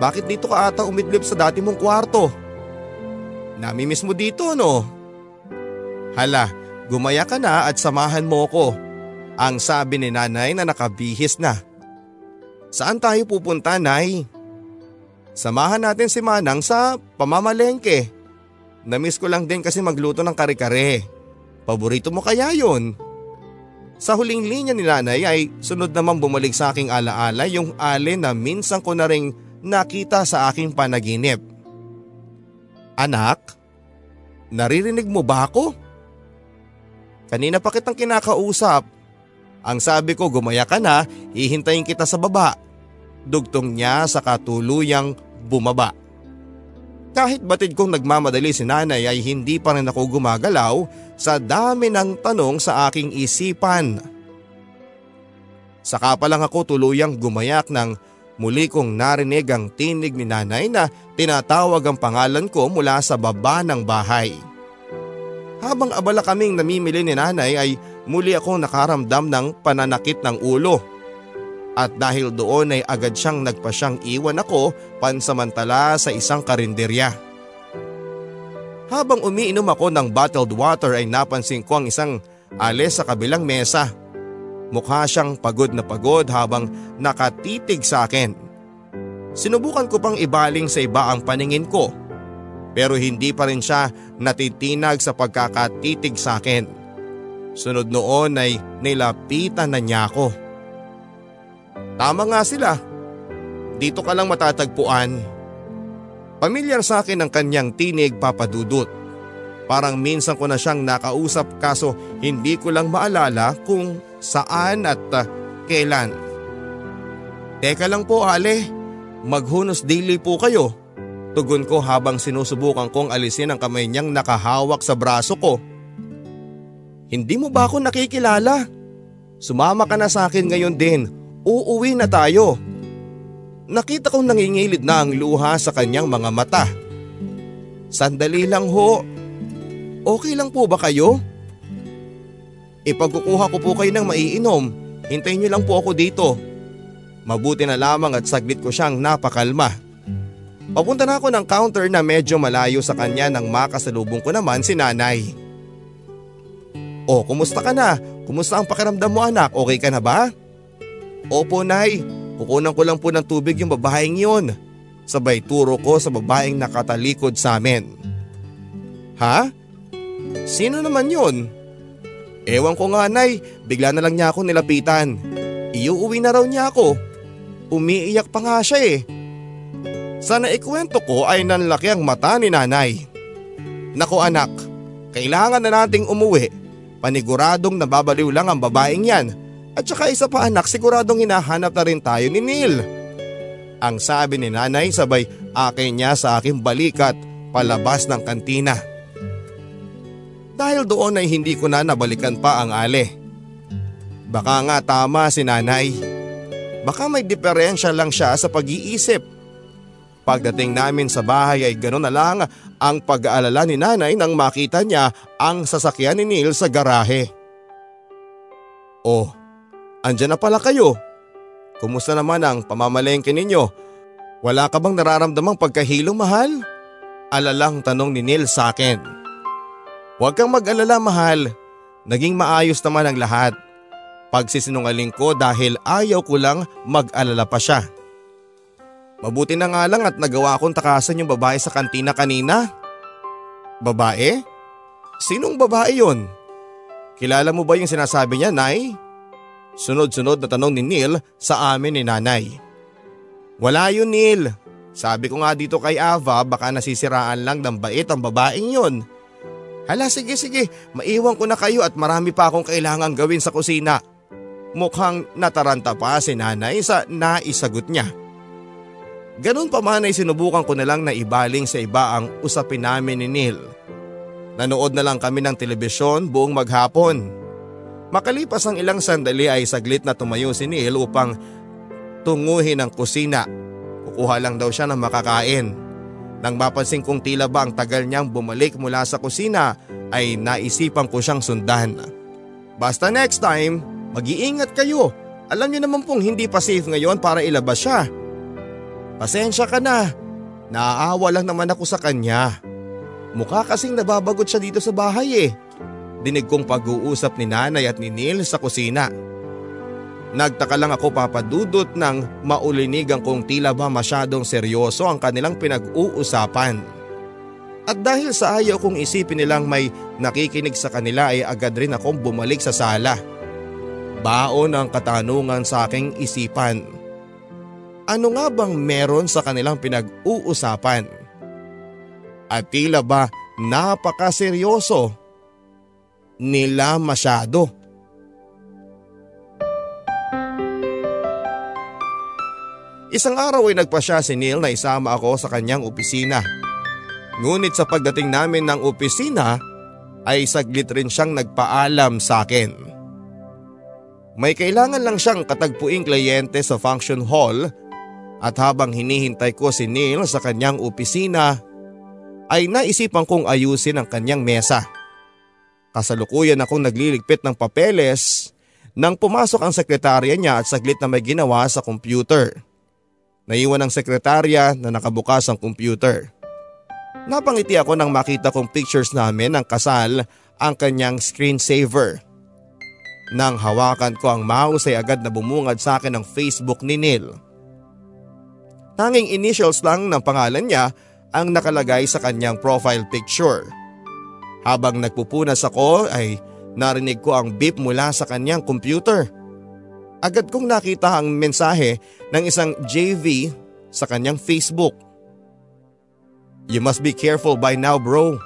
Bakit dito ka ata umidlip sa dati mong kwarto? Namimiss mo dito no? Hala, gumaya ka na at samahan mo ko. Ang sabi ni nanay na nakabihis na. Saan tayo pupunta, nay? Samahan natin si Manang sa pamamalengke. Namiss ko lang din kasi magluto ng kare-kare. Paborito mo kaya yon? Sa huling linya ni nanay ay sunod naman bumalik sa aking alaala yung ale na minsan ko na ring nakita sa aking panaginip. Anak, naririnig mo ba ako? Kanina pa kitang kinakausap. Ang sabi ko gumaya ka na, hihintayin kita sa baba. Dugtong niya sa katuluyang bumaba. Kahit batid kong nagmamadali si nanay ay hindi pa rin ako gumagalaw sa dami ng tanong sa aking isipan. Saka pa lang ako tuluyang gumayak nang muli kong narinig ang tinig ni nanay na tinatawag ang pangalan ko mula sa baba ng bahay. Habang abala kaming namimili ni nanay ay muli akong nakaramdam ng pananakit ng ulo. At dahil doon ay agad siyang nagpasyang iwan ako pansamantala sa isang karinderya. Habang umiinom ako ng bottled water ay napansin ko ang isang alis sa kabilang mesa. Mukha siyang pagod na pagod habang nakatitig sa akin. Sinubukan ko pang ibaling sa iba ang paningin ko pero hindi pa rin siya natitinag sa pagkakatitig sa akin. Sunod noon ay nilapitan na niya ako. Tama nga sila. Dito ka lang matatagpuan. Pamilyar sa akin ang kanyang tinig papadudot. Parang minsan ko na siyang nakausap kaso hindi ko lang maalala kung saan at uh, kailan. Teka lang po Ale, maghunos daily po kayo. Tugon ko habang sinusubukan kong alisin ang kamay niyang nakahawak sa braso ko. Hindi mo ba ako nakikilala? Sumama ka na sa akin ngayon din. Uuwi na tayo. Nakita kong nangingilid na ang luha sa kanyang mga mata. Sandali lang ho. Okay lang po ba kayo? Ipagkukuha ko po kayo ng maiinom. Hintayin niyo lang po ako dito. Mabuti na lamang at saglit ko siyang napakalma. Papunta na ako ng counter na medyo malayo sa kanya nang makasalubong ko naman si nanay. O, kumusta ka na? Kumusta ang pakiramdam mo anak? Okay ka na ba? Opo nay, kukunan ko lang po ng tubig yung babaeng yun. Sabay turo ko sa babaeng nakatalikod sa amin. Ha? Sino naman yun? Ewan ko nga nay, bigla na lang niya ako nilapitan. Iuuwi na raw niya ako. Umiiyak pa nga siya eh. Sa naikwento ko ay nanlaki ang mata ni nanay. Naku anak, kailangan na nating umuwi. Paniguradong nababaliw lang ang babaeng yan. At saka isa pa anak, siguradong hinahanap na rin tayo ni Neil. Ang sabi ni nanay sabay akin niya sa aking balikat palabas ng kantina. Dahil doon ay hindi ko na nabalikan pa ang ale. Baka nga tama si nanay. Baka may diferensya lang siya sa pag-iisip. Pagdating namin sa bahay ay gano'n na lang ang pag-aalala ni nanay nang makita niya ang sasakyan ni Neil sa garahe. Oh, andyan na pala kayo. Kumusta naman ang pamamalengke ninyo? Wala ka bang nararamdamang pagkahilong mahal? Alalang tanong ni Neil sa akin. Huwag kang mag-alala mahal. Naging maayos naman ang lahat. Pagsisinungaling ko dahil ayaw ko lang mag-alala pa siya. Mabuti na nga lang at nagawa kong takasan yung babae sa kantina kanina. Babae? Sinong babae yon? Kilala mo ba yung sinasabi niya, Nay? Sunod-sunod na tanong ni Neil sa amin ni Nanay. Wala yun, Neil. Sabi ko nga dito kay Ava baka nasisiraan lang ng bait ang babaeng yon. Hala sige sige, maiwan ko na kayo at marami pa akong kailangang gawin sa kusina. Mukhang nataranta pa si nanay sa naisagot niya. Ganun pa man ay sinubukan ko na lang na ibaling sa iba ang usapin namin ni Neil. Nanood na lang kami ng telebisyon buong maghapon. Makalipas ang ilang sandali ay saglit na tumayo si Neil upang tunguhin ang kusina. Kukuha lang daw siya ng makakain. Nang mapansin kong tila ba ang tagal niyang bumalik mula sa kusina ay naisipan ko siyang sundan. Basta next time, mag-iingat kayo. Alam niyo naman pong hindi pa safe ngayon para ilabas siya. Pasensya ka na. Naaawa lang naman ako sa kanya. Mukha kasing nababagot siya dito sa bahay eh. Dinig kong pag-uusap ni nanay at ni Neil sa kusina. Nagtaka lang ako papadudot nang maulinigan kong tila ba masyadong seryoso ang kanilang pinag-uusapan. At dahil sa ayaw kong isipin nilang may nakikinig sa kanila ay agad rin akong bumalik sa sala. Baon ang katanungan sa aking isipan. Ano nga bang meron sa kanilang pinag-uusapan? At tila ba napakaseryoso nila masyado. Isang araw ay nagpasya si Neil na isama ako sa kanyang opisina. Ngunit sa pagdating namin ng opisina ay saglit rin siyang nagpaalam sa akin. May kailangan lang siyang katagpuing kliyente sa function hall at habang hinihintay ko si Neil sa kanyang opisina ay naisipan kong ayusin ang kanyang mesa. Kasalukuyan akong nagliligpit ng papeles nang pumasok ang sekretarya niya at saglit na may ginawa sa computer. Naiwan ng sekretarya na nakabukas ang computer. Napangiti ako nang makita kong pictures namin ng kasal ang kanyang screensaver. Nang hawakan ko ang mouse ay agad na bumungad sa akin ang Facebook ni Neil. Tanging initials lang ng pangalan niya ang nakalagay sa kanyang profile picture. Habang nagpupunas ako ay narinig ko ang beep mula sa kanyang computer. Agad kong nakita ang mensahe ng isang JV sa kanyang Facebook. You must be careful by now bro.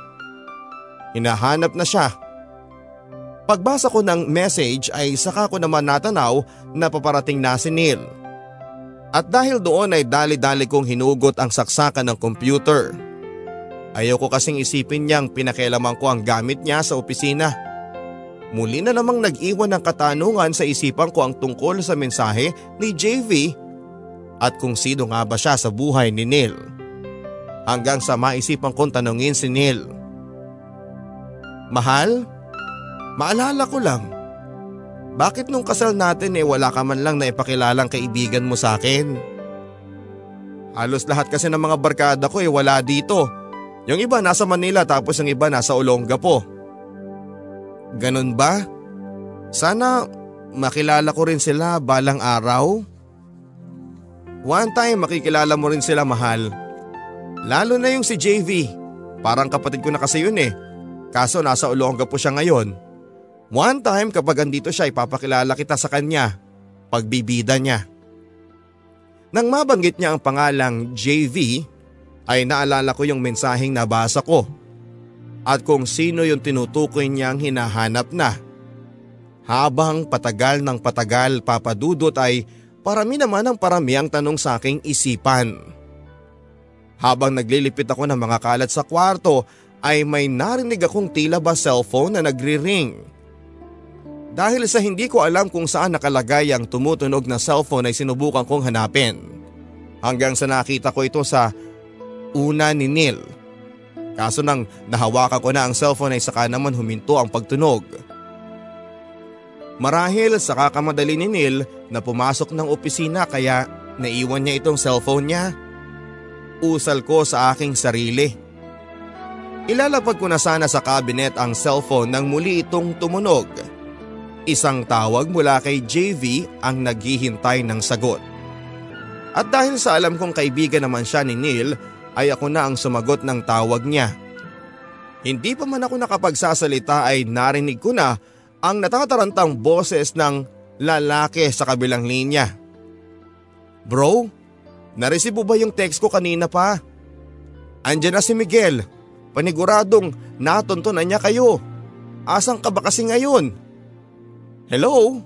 Hinahanap na siya. Pagbasa ko ng message ay saka ko naman natanaw na paparating na si Neil. At dahil doon ay dali-dali kong hinugot ang saksakan ng computer. Ayoko kasing isipin niyang pinakialaman ko ang gamit niya sa opisina. Muli na namang nag-iwan ng katanungan sa isipan ko ang tungkol sa mensahe ni JV At kung sino nga ba siya sa buhay ni Neil. Hanggang sa maisipan kong tanungin si Neil. Mahal? Maalala ko lang. Bakit nung kasal natin eh wala ka man lang na ipakilalang kaibigan mo sa akin? Halos lahat kasi ng mga barkada ko eh wala dito. Yung iba nasa Manila tapos yung iba nasa Olongapo. Ganun ba? Sana makilala ko rin sila balang araw. One time makikilala mo rin sila mahal. Lalo na yung si JV. Parang kapatid ko na kasi yun eh. Kaso nasa Olongapo siya ngayon. One time kapag andito siya ipapakilala kita sa kanya. Pagbibida niya. Nang mabanggit niya ang pangalang JV ay naalala ko yung mensaheng nabasa ko. At kung sino yung tinutukoy niyang hinahanap na. Habang patagal ng patagal papadudot ay parami naman ang parami ang tanong sa aking isipan. Habang naglilipit ako ng mga kalat sa kwarto ay may narinig akong tila ba cellphone na nagri-ring. Dahil sa hindi ko alam kung saan nakalagay ang tumutunog na cellphone ay sinubukan kong hanapin. Hanggang sa nakita ko ito sa una ni Neil. Kaso nang nahawakan ko na ang cellphone ay saka naman huminto ang pagtunog. Marahil sa kakamadali ni Neil na pumasok ng opisina kaya naiwan niya itong cellphone niya. Usal ko sa aking sarili. Ilalapag ko na sana sa cabinet ang cellphone nang muli itong tumunog. Isang tawag mula kay JV ang naghihintay ng sagot. At dahil sa alam kong kaibigan naman siya ni Neil ay ako na ang sumagot ng tawag niya. Hindi pa man ako nakapagsasalita ay narinig ko na ang natatarantang boses ng lalaki sa kabilang linya. Bro, naresibo ba yung text ko kanina pa? Andiyan na si Miguel. Paniguradong natuntunan niya kayo. Asang ka ba kasi ngayon? Hello?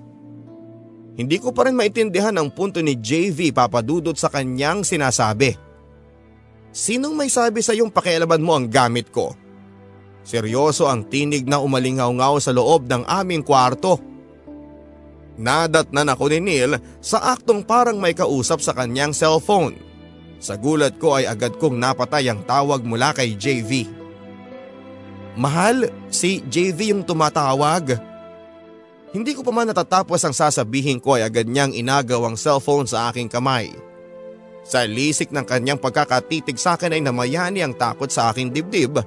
Hindi ko pa rin maintindihan ang punto ni JV papadudot sa kanyang sinasabi. Sinong may sabi sa iyong pakialaman mo ang gamit ko? Seryoso ang tinig na umalingaw-ngaw sa loob ng aming kwarto. Nadatnan ako ni Neil sa aktong parang may kausap sa kanyang cellphone. Sa gulat ko ay agad kong napatay ang tawag mula kay JV. Mahal, si JV yung tumatawag. Hindi ko pa man natatapos ang sasabihin ko ay agad niyang inagaw ang cellphone sa aking kamay. Sa lisik ng kanyang pagkakatitig sa akin ay namayani ang takot sa aking dibdib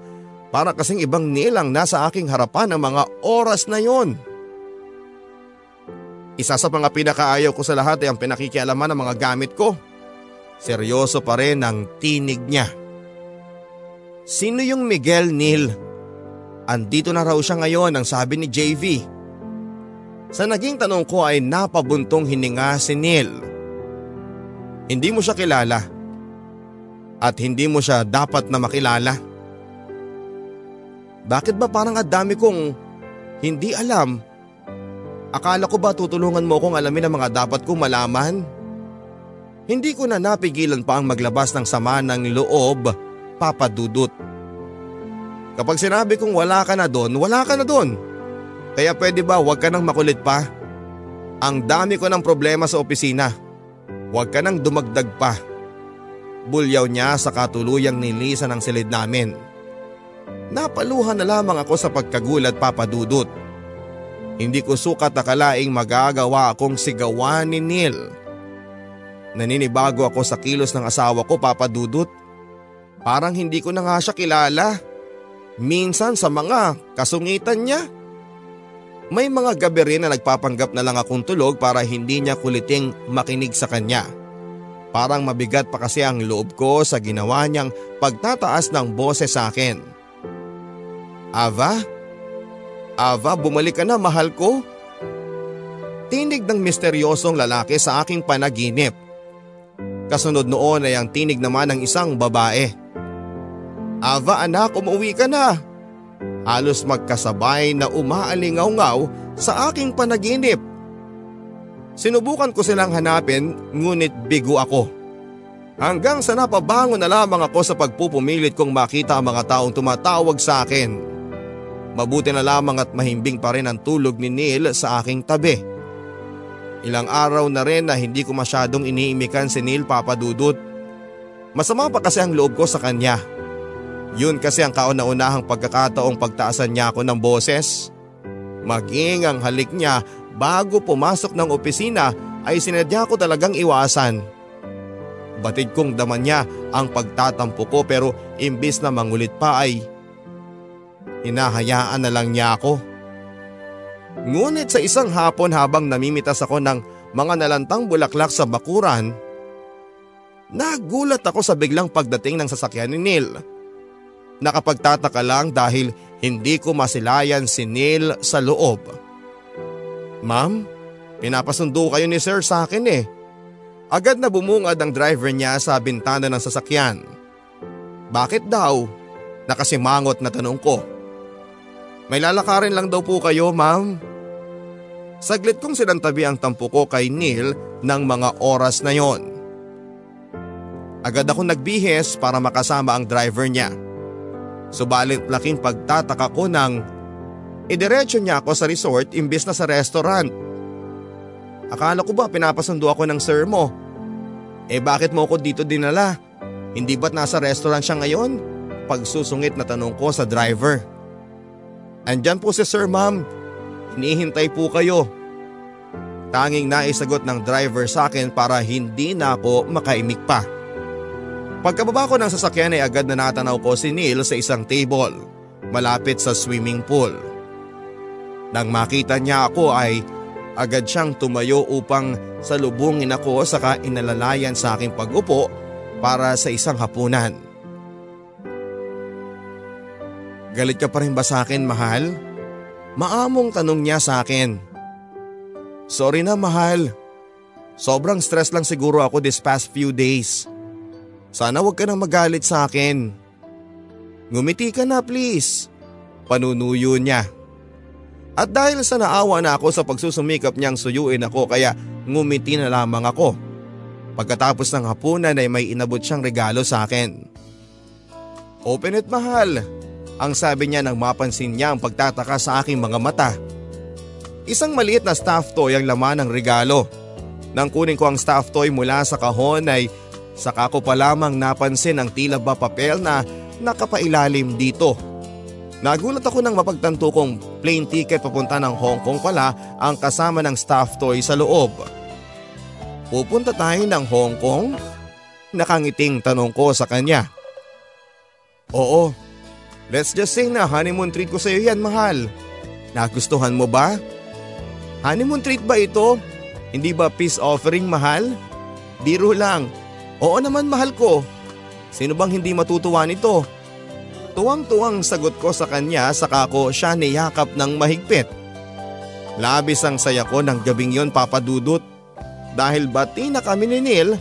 para kasing ibang nilang nasa aking harapan ng mga oras na yon. Isa sa mga pinakaayaw ko sa lahat ay ang pinakikialaman ng mga gamit ko. Seryoso pa rin ang tinig niya. Sino yung Miguel Neil? Andito na raw siya ngayon ang sabi ni JV. Sa naging tanong ko ay napabuntong hininga si Neil. Hindi mo siya kilala. At hindi mo siya dapat na makilala. Bakit ba parang ang dami kong hindi alam? Akala ko ba tutulungan mo kong alamin ang mga dapat kong malaman? Hindi ko na napigilan pa ang maglabas ng sama ng loob, Papa Dudut. Kapag sinabi kong wala ka na doon, wala ka na doon. Kaya pwede ba huwag ka nang makulit pa? Ang dami ko ng problema sa opisina. Huwag ka nang dumagdag pa. Bulyaw niya sa katuluyang nilisan ng silid namin. Napaluhan na lamang ako sa pagkagulat papadudot. Hindi ko sukat akalaing magagawa akong sigawan ni Neil. Naninibago ako sa kilos ng asawa ko papadudot. Parang hindi ko na nga siya kilala. Minsan sa mga kasungitan niya. May mga gabi rin na nagpapanggap na lang akong tulog para hindi niya kuliting makinig sa kanya. Parang mabigat pa kasi ang loob ko sa ginawa niyang pagtataas ng boses sa akin. Ava? Ava, bumalik ka na mahal ko? Tinig ng misteryosong lalaki sa aking panaginip. Kasunod noon ay ang tinig naman ng isang babae. Ava anak, umuwi ka na. Halos magkasabay na umaalingaw-ngaw sa aking panaginip. Sinubukan ko silang hanapin ngunit bigo ako. Hanggang sa napabangon na lamang ako sa pagpupumilit kong makita ang mga taong tumatawag sa akin. Mabuti na lamang at mahimbing pa rin ang tulog ni Neil sa aking tabi. Ilang araw na rin na hindi ko masyadong iniimikan si Neil Papadudut. Masama pa kasi ang loob ko sa kanya. Yun kasi ang kauna-unahang pagkakataong pagtaasan niya ako ng boses. Maging ang halik niya bago pumasok ng opisina ay sinadya ko talagang iwasan. Batid kong daman niya ang pagtatampo ko pero imbis na mangulit pa ay hinahayaan na lang niya ako. Ngunit sa isang hapon habang namimitas ako ng mga nalantang bulaklak sa bakuran, nagulat ako sa biglang pagdating ng sasakyan ni Neil. Nakapagtataka lang dahil hindi ko masilayan si Neil sa loob. Ma'am, pinapasundo kayo ni sir sa akin eh. Agad na bumungad ang driver niya sa bintana ng sasakyan. Bakit daw? Nakasimangot na tanong ko. May lalakarin lang daw po kayo ma'am. Saglit kong sinantabi ang tampo ko kay Neil ng mga oras na yon. Agad ako nagbihis para makasama ang driver niya. Subalit laking pagtataka ko nang idiretso niya ako sa resort imbes na sa restaurant. Akala ko ba pinapasundo ako ng sir mo? Eh bakit mo ako dito dinala? Hindi ba't nasa restaurant siya ngayon? Pagsusungit na tanong ko sa driver. Andyan po si sir ma'am. Hinihintay po kayo. Tanging naisagot ng driver sa akin para hindi na ako makaimik pa. Pagkababa ko ng sasakyan ay agad na natanaw ko si Neil sa isang table malapit sa swimming pool. Nang makita niya ako ay agad siyang tumayo upang salubungin ako saka inalalayan sa aking pag-upo para sa isang hapunan. Galit ka pa rin ba sa akin, mahal? Maamong tanong niya sa akin. Sorry na, mahal. Sobrang stress lang siguro ako this past few days. Sana wag ka nang magalit sa akin. Ngumiti ka na please. Panunuyo niya. At dahil sa naawa na ako sa pagsusumikap niyang suyuin ako kaya ngumiti na lamang ako. Pagkatapos ng hapunan ay may inabot siyang regalo sa akin. Open it mahal. Ang sabi niya nang mapansin niya ang pagtataka sa aking mga mata. Isang maliit na stuffed toy ang laman ng regalo. Nang kunin ko ang stuffed toy mula sa kahon ay saka ko pa lamang napansin ang tila ba papel na nakapailalim dito. Nagulat ako nang mapagtanto kong plane ticket papunta ng Hong Kong pala ang kasama ng stuffed toy sa loob. Pupunta tayo ng Hong Kong? Nakangiting tanong ko sa kanya. Oo, Let's just say na honeymoon treat ko sa iyo yan mahal. Nagustuhan mo ba? Honeymoon treat ba ito? Hindi ba peace offering mahal? Biro lang. Oo naman mahal ko. Sino bang hindi matutuwa nito? Tuwang-tuwang sagot ko sa kanya saka ko siya niyakap ng mahigpit. Labis ang saya ko ng gabing yon papadudot. Dahil bati na kami ni Neil,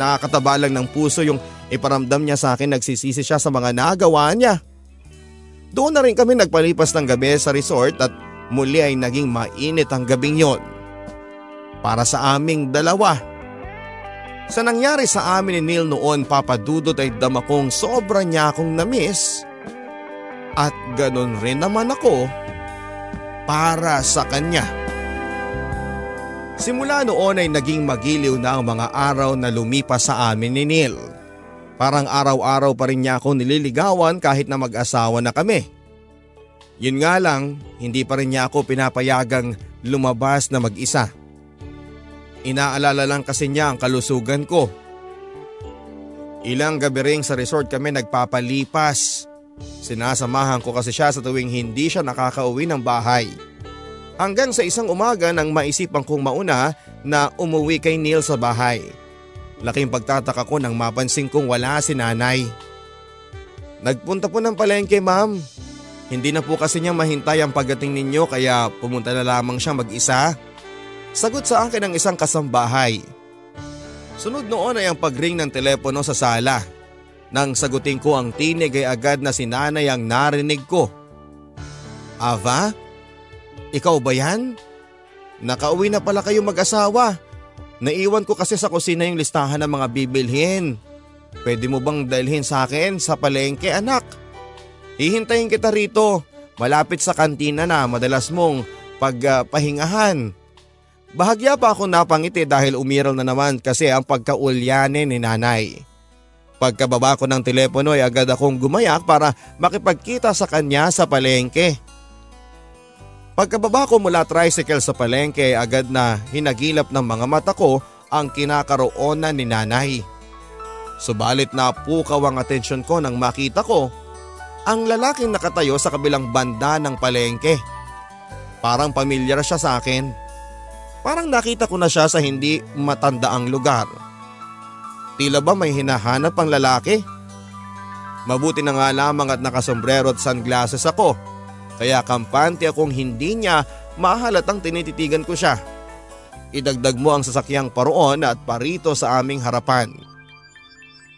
nakakataba lang ng puso yung iparamdam niya sa akin nagsisisi siya sa mga nagawa niya. Doon na rin kami nagpalipas ng gabi sa resort at muli ay naging mainit ang gabing yon. Para sa aming dalawa. Sa nangyari sa amin ni Neil noon papadudot ay dama kong sobra niya akong namiss. At ganun rin naman ako para sa kanya. Simula noon ay naging magiliw na ang mga araw na lumipas sa amin ni Neil. Parang araw-araw pa rin niya ako nililigawan kahit na mag-asawa na kami. Yun nga lang, hindi pa rin niya ako pinapayagang lumabas na mag-isa. Inaalala lang kasi niya ang kalusugan ko. Ilang gabi ring sa resort kami nagpapalipas. Sinasamahan ko kasi siya sa tuwing hindi siya nakakauwi ng bahay. Hanggang sa isang umaga nang maisipan kong mauna na umuwi kay Neil sa bahay. Laking pagtataka ko nang mapansin kong wala si nanay. Nagpunta po ng palengke ma'am. Hindi na po kasi niya mahintay ang pagdating ninyo kaya pumunta na lamang siya mag-isa. Sagot sa akin ng isang kasambahay. Sunod noon ay ang pagring ng telepono sa sala. Nang sagutin ko ang tinig ay agad na si nanay ang narinig ko. Ava? Ikaw ba yan? Nakauwi na pala kayo mag-asawa. Naiwan ko kasi sa kusina yung listahan ng mga bibilhin. Pwede mo bang dalhin sa akin sa palengke anak? Hihintayin kita rito. Malapit sa kantina na madalas mong pagpahingahan. Uh, Bahagya pa ako napangiti dahil umiral na naman kasi ang pagkaulyanin ni nanay. Pagkababa ko ng telepono ay agad akong gumayak para makipagkita sa kanya sa palengke. Pagkababa ko mula tricycle sa palengke ay agad na hinagilap ng mga mata ko ang kinakaroonan ni nanay. Subalit na pukaw ang atensyon ko nang makita ko ang lalaking nakatayo sa kabilang banda ng palengke. Parang pamilyar siya sa akin. Parang nakita ko na siya sa hindi matandaang lugar. Tila ba may hinahanap ang lalaki? Mabuti na nga lamang at nakasombrero at sunglasses ako. Kaya kampante akong hindi niya mahalatang tinititigan ko siya. Idagdag mo ang sasakyang paroon at parito sa aming harapan.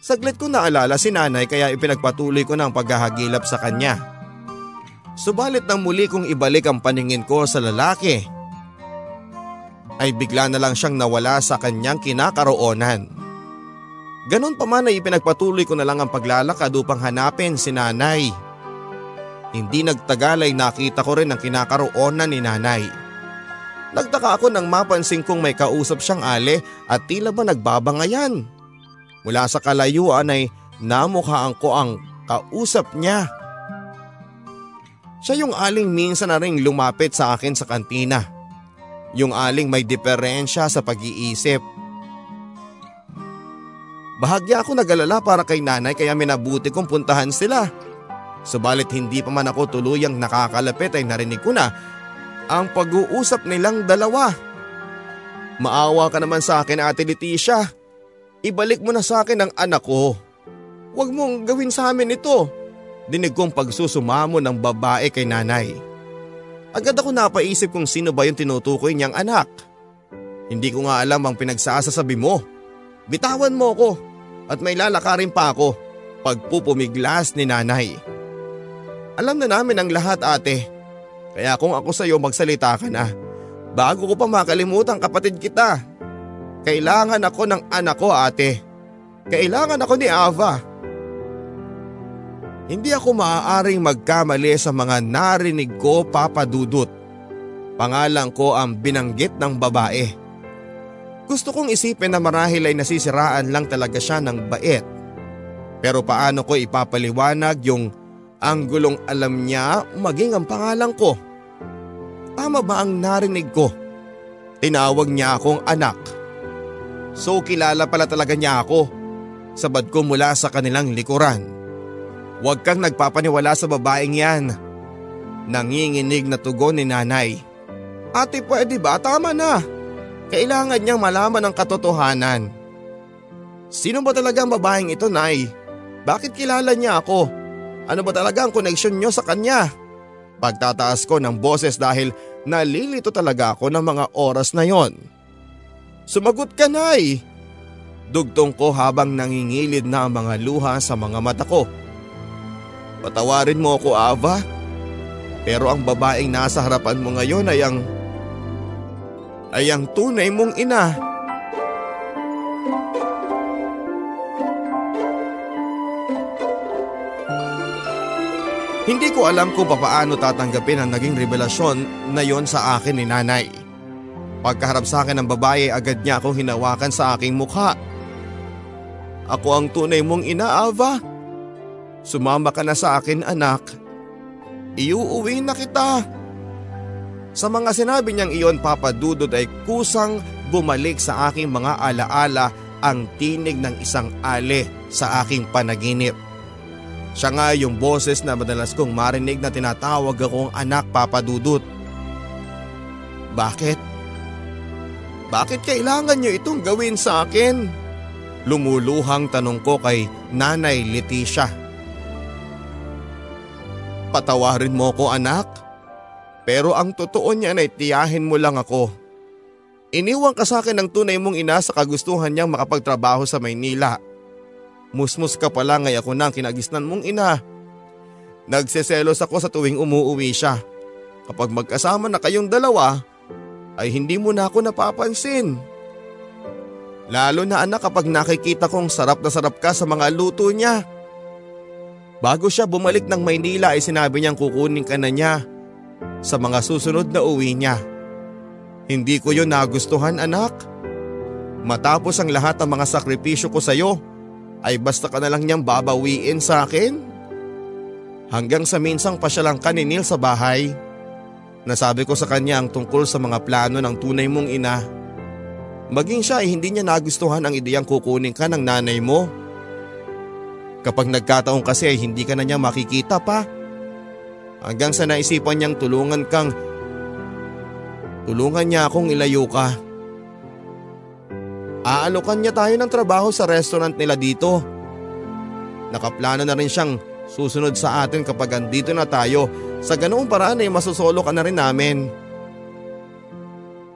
Saglit ko naalala si nanay kaya ipinagpatuloy ko ng paghahagilap sa kanya. Subalit nang muli kong ibalik ang paningin ko sa lalaki ay bigla na lang siyang nawala sa kanyang kinakaroonan. Ganon pa man ay ipinagpatuloy ko na lang ang paglalakad upang hanapin si nanay. Hindi nagtagal ay nakita ko rin ang kinakaroonan ni nanay. Nagtaka ako nang mapansin kong may kausap siyang ale at tila ba nagbabangayan. Mula sa kalayuan ay namukhaan ko ang kausap niya. Siya yung aling minsan na rin lumapit sa akin sa kantina. Yung aling may diferensya sa pag-iisip. Bahagya ako nagalala para kay nanay kaya minabuti kong puntahan sila. Subalit hindi pa man ako tuluyang nakakalapit ay narinig ko na ang pag-uusap nilang dalawa. Maawa ka naman sa akin ate Leticia. Ibalik mo na sa akin ang anak ko. Huwag mong gawin sa amin ito. Dinig kong pagsusumamo ng babae kay nanay. Agad ako napaisip kung sino ba yung tinutukoy niyang anak. Hindi ko nga alam ang pinagsasasabi mo. Bitawan mo ko at may lalakarin pa ako pagpupumiglas ni nanay. Alam na namin ang lahat ate. Kaya kung ako sa iyo magsalita ka na, bago ko pa makalimutan kapatid kita. Kailangan ako ng anak ko ate. Kailangan ako ni Ava. Hindi ako maaaring magkamali sa mga narinig ko papadudot. Pangalan ko ang binanggit ng babae. Gusto kong isipin na marahil ay nasisiraan lang talaga siya ng bait. Pero paano ko ipapaliwanag yung anggulong alam niya maging ang pangalan ko? Tama ba ang narinig ko? Tinawag niya akong anak. So kilala pala talaga niya ako. Sabad ko mula sa kanilang likuran. Huwag kang nagpapaniwala sa babaeng yan. Nanginginig na tugon ni nanay. Ate pwede ba? Tama na. Kailangan niyang malaman ang katotohanan. Sino ba talaga ang babaeng ito, Nay? Bakit kilala niya ako? Ano ba talaga ang koneksyon niyo sa kanya? Pagtataas ko ng boses dahil nalilito talaga ako ng mga oras na yon. Sumagot ka, Nay! Dugtong ko habang nangingilid na ang mga luha sa mga mata ko. Patawarin mo ako Ava. Pero ang babaeng nasa harapan mo ngayon ay ang… ay ang tunay mong ina. Hindi ko alam kung papaano tatanggapin ang naging revelasyon na yon sa akin ni nanay. Pagkaharap sa akin ng babae agad niya akong hinawakan sa aking mukha. Ako ang tunay mong ina, Ava. Sumama ka na sa akin anak. Iuuwi na kita. Sa mga sinabi niyang iyon papadudod ay kusang bumalik sa aking mga alaala ang tinig ng isang ale sa aking panaginip. Siya nga yung boses na madalas kong marinig na tinatawag akong anak papadudot. Bakit? Bakit kailangan niyo itong gawin sa akin? Lumuluhang tanong ko kay Nanay Leticia. Patawarin mo ko anak. Pero ang totoo niyan ay tiyahin mo lang ako. Iniwang ka sa akin ng tunay mong ina sa kagustuhan niyang makapagtrabaho sa Maynila. Musmus ka pala ngay ako nang kinagisnan mong ina. Nagseselos ako sa tuwing umuuwi siya. Kapag magkasama na kayong dalawa, ay hindi mo na ako napapansin. Lalo na anak kapag nakikita kong sarap na sarap ka sa mga luto niya. Bago siya bumalik ng Maynila ay sinabi niyang kukunin ka na niya sa mga susunod na uwi niya. Hindi ko yun nagustuhan anak. Matapos ang lahat ng mga sakripisyo ko sa'yo, ay basta ka na lang niyang babawiin sa akin? Hanggang sa minsang pasyalang ka ni Neil sa bahay. Nasabi ko sa kanya ang tungkol sa mga plano ng tunay mong ina. Maging siya ay hindi niya nagustuhan ang ideyang kukunin ka ng nanay mo. Kapag nagkataon kasi ay hindi ka na niya makikita pa. Hanggang sa naisipan niyang tulungan kang Tulungan niya akong ilayo ka. Aalokan niya tayo ng trabaho sa restaurant nila dito. Nakaplano na rin siyang susunod sa atin kapag andito na tayo. Sa ganoong paraan ay masusolo ka na rin namin.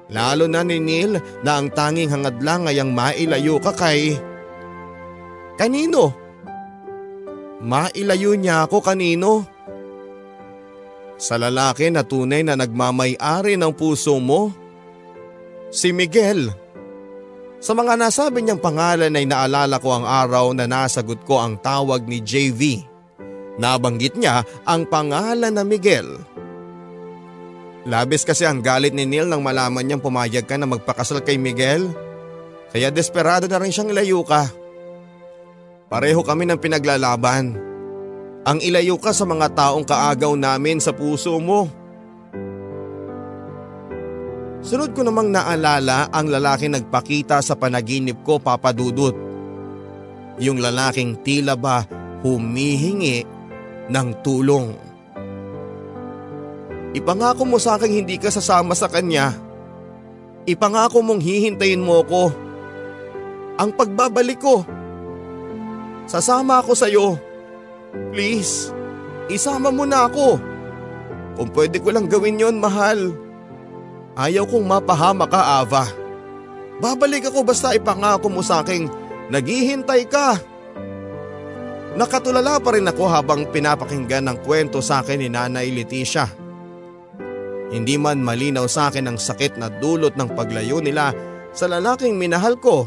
Lalo na ni Neil na ang tanging hangad lang ay ang mailayo ka kay… Kanino? Mailayo niya ako kanino? Sa lalaki na tunay na nagmamay-ari ng puso mo? Si Miguel. Sa mga nasabi niyang pangalan ay naalala ko ang araw na nasagot ko ang tawag ni JV. Nabanggit niya ang pangalan na Miguel. Labis kasi ang galit ni Neil nang malaman niyang pumayag ka na magpakasal kay Miguel. Kaya desperado na rin siyang ilayo ka. Pareho kami ng pinaglalaban ang ilayo ka sa mga taong kaagaw namin sa puso mo. Sunod ko namang naalala ang lalaki nagpakita sa panaginip ko papadudot. Yung lalaking tila ba humihingi ng tulong. Ipangako mo sa akin hindi ka sasama sa kanya. Ipangako mong hihintayin mo ko. Ang pagbabalik ko. Sasama ako sa iyo. Please, isama mo na ako. Kung pwede ko lang gawin yon mahal. Ayaw kong mapahama ka, Ava. Babalik ako basta ipangako mo sa akin, naghihintay ka. Nakatulala pa rin ako habang pinapakinggan ng kwento sa akin ni Nanay Leticia. Hindi man malinaw sa akin ang sakit na dulot ng paglayo nila sa lalaking minahal ko.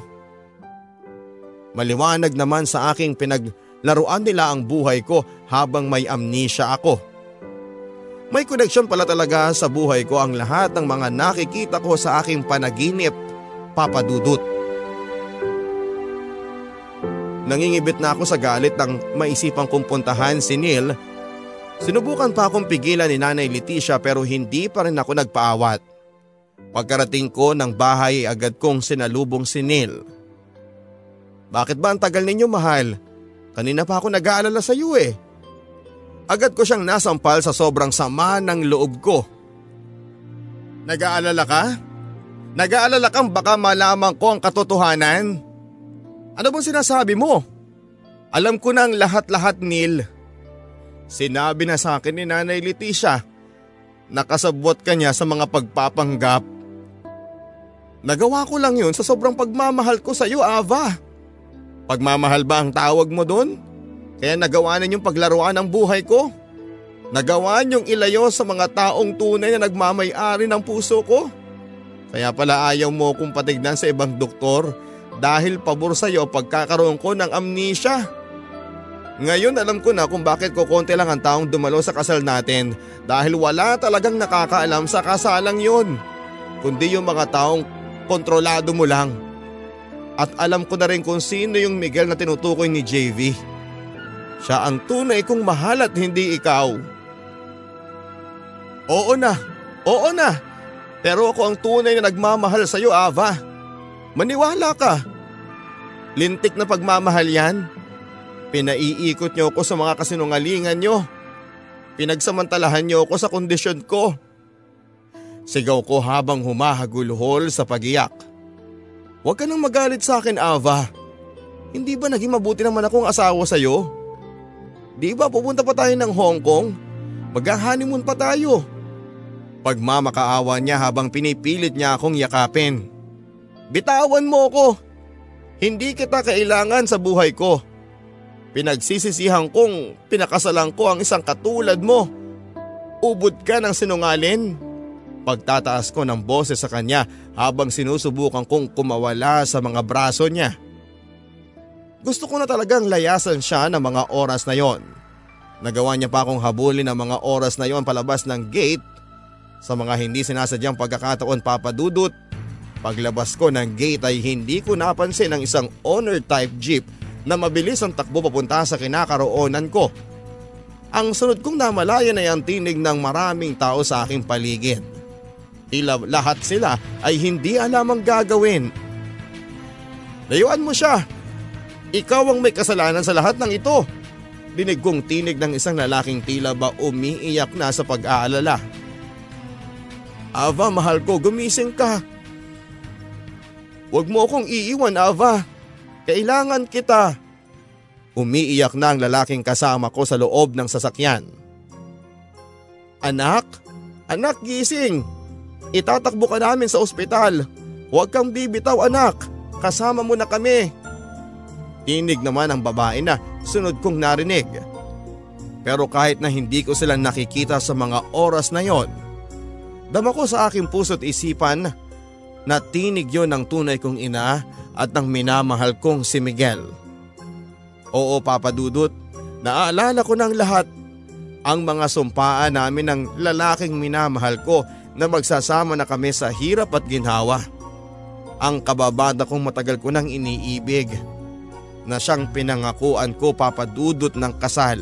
Maliwanag naman sa aking pinag Laruan nila ang buhay ko habang may amnesia ako. May koneksyon pala talaga sa buhay ko ang lahat ng mga nakikita ko sa aking panaginip, papadudot. Nangingibit na ako sa galit ng maisipang kong puntahan si Neil. Sinubukan pa akong pigilan ni Nanay Leticia pero hindi pa rin ako nagpaawat. Pagkarating ko ng bahay agad kong sinalubong si Neil. Bakit ba ang tagal ninyo mahal? Kanina pa ako nag-aalala sa iyo eh. Agad ko siyang nasampal sa sobrang sama ng loob ko. Nag-aalala ka? Nag-aalala kang baka malaman ko ang katotohanan? Ano bang sinasabi mo? Alam ko na ang lahat-lahat Neil. Sinabi na sa akin ni Nanay Leticia. Nakasabot ka niya sa mga pagpapanggap. Nagawa ko lang yun sa sobrang pagmamahal ko sa iyo, Ava. Pagmamahal ba ang tawag mo doon? Kaya nagawa ninyong paglaruan ang buhay ko? Nagawa niyong ilayo sa mga taong tunay na nagmamay-ari ng puso ko? Kaya pala ayaw mo kong patignan sa ibang doktor dahil pabor sa iyo pagkakaroon ko ng amnesia. Ngayon alam ko na kung bakit ko konti lang ang taong dumalo sa kasal natin dahil wala talagang nakakaalam sa kasalang yon. Kundi yung mga taong kontrolado mo lang. At alam ko na rin kung sino yung Miguel na tinutukoy ni JV. Siya ang tunay kong mahal at hindi ikaw. Oo na, oo na. Pero ako ang tunay na nagmamahal sa iyo, Ava. Maniwala ka. Lintik na pagmamahal yan. Pinaiikot niyo ako sa mga kasinungalingan niyo. Pinagsamantalahan niyo ako sa kondisyon ko. Sigaw ko habang humahagulhol sa pagiyak. Huwag ka nang magalit sa akin, Ava. Hindi ba naging mabuti naman akong asawa sa'yo? Di ba pupunta pa tayo ng Hong Kong? Mag-honeymoon pa tayo. Pagmamakaawa niya habang pinipilit niya akong yakapin. Bitawan mo ko. Hindi kita kailangan sa buhay ko. Pinagsisisihan kong pinakasalan ko ang isang katulad mo. Ubod ka ng sinungalin. Pagtataas ko ng boses sa kanya habang sinusubukan kong kumawala sa mga braso niya. Gusto ko na talagang layasan siya ng mga oras na yon. Nagawa niya pa akong habulin ng mga oras na yon palabas ng gate. Sa mga hindi sinasadyang pagkakataon papadudot, paglabas ko ng gate ay hindi ko napansin ang isang owner type jeep na mabilis ang takbo papunta sa kinakaroonan ko. Ang sunod kong namalayan ay ang tinig ng maraming tao sa aking paligid. Tila lahat sila ay hindi alam ang gagawin. Layuan mo siya! Ikaw ang may kasalanan sa lahat ng ito! Dinig kong tinig ng isang lalaking tila ba umiiyak na sa pag-aalala. Ava, mahal ko, gumising ka. Huwag mo akong iiwan, Ava. Kailangan kita. Umiiyak na ang lalaking kasama ko sa loob ng sasakyan. Anak? Anak, gising! Itatakbo ka namin sa ospital. Huwag kang bibitaw anak. Kasama mo na kami. Tinig naman ang babae na sunod kong narinig. Pero kahit na hindi ko sila nakikita sa mga oras na yon, Dama ko sa aking puso't isipan na tinig yon ng tunay kong ina at ng minamahal kong si Miguel. Oo papadudot, naaalala ko ng lahat ang mga sumpaan namin ng lalaking minamahal ko na magsasama na kami sa hirap at ginhawa. Ang kababada kong matagal ko nang iniibig na siyang pinangakuan ko papadudot ng kasal.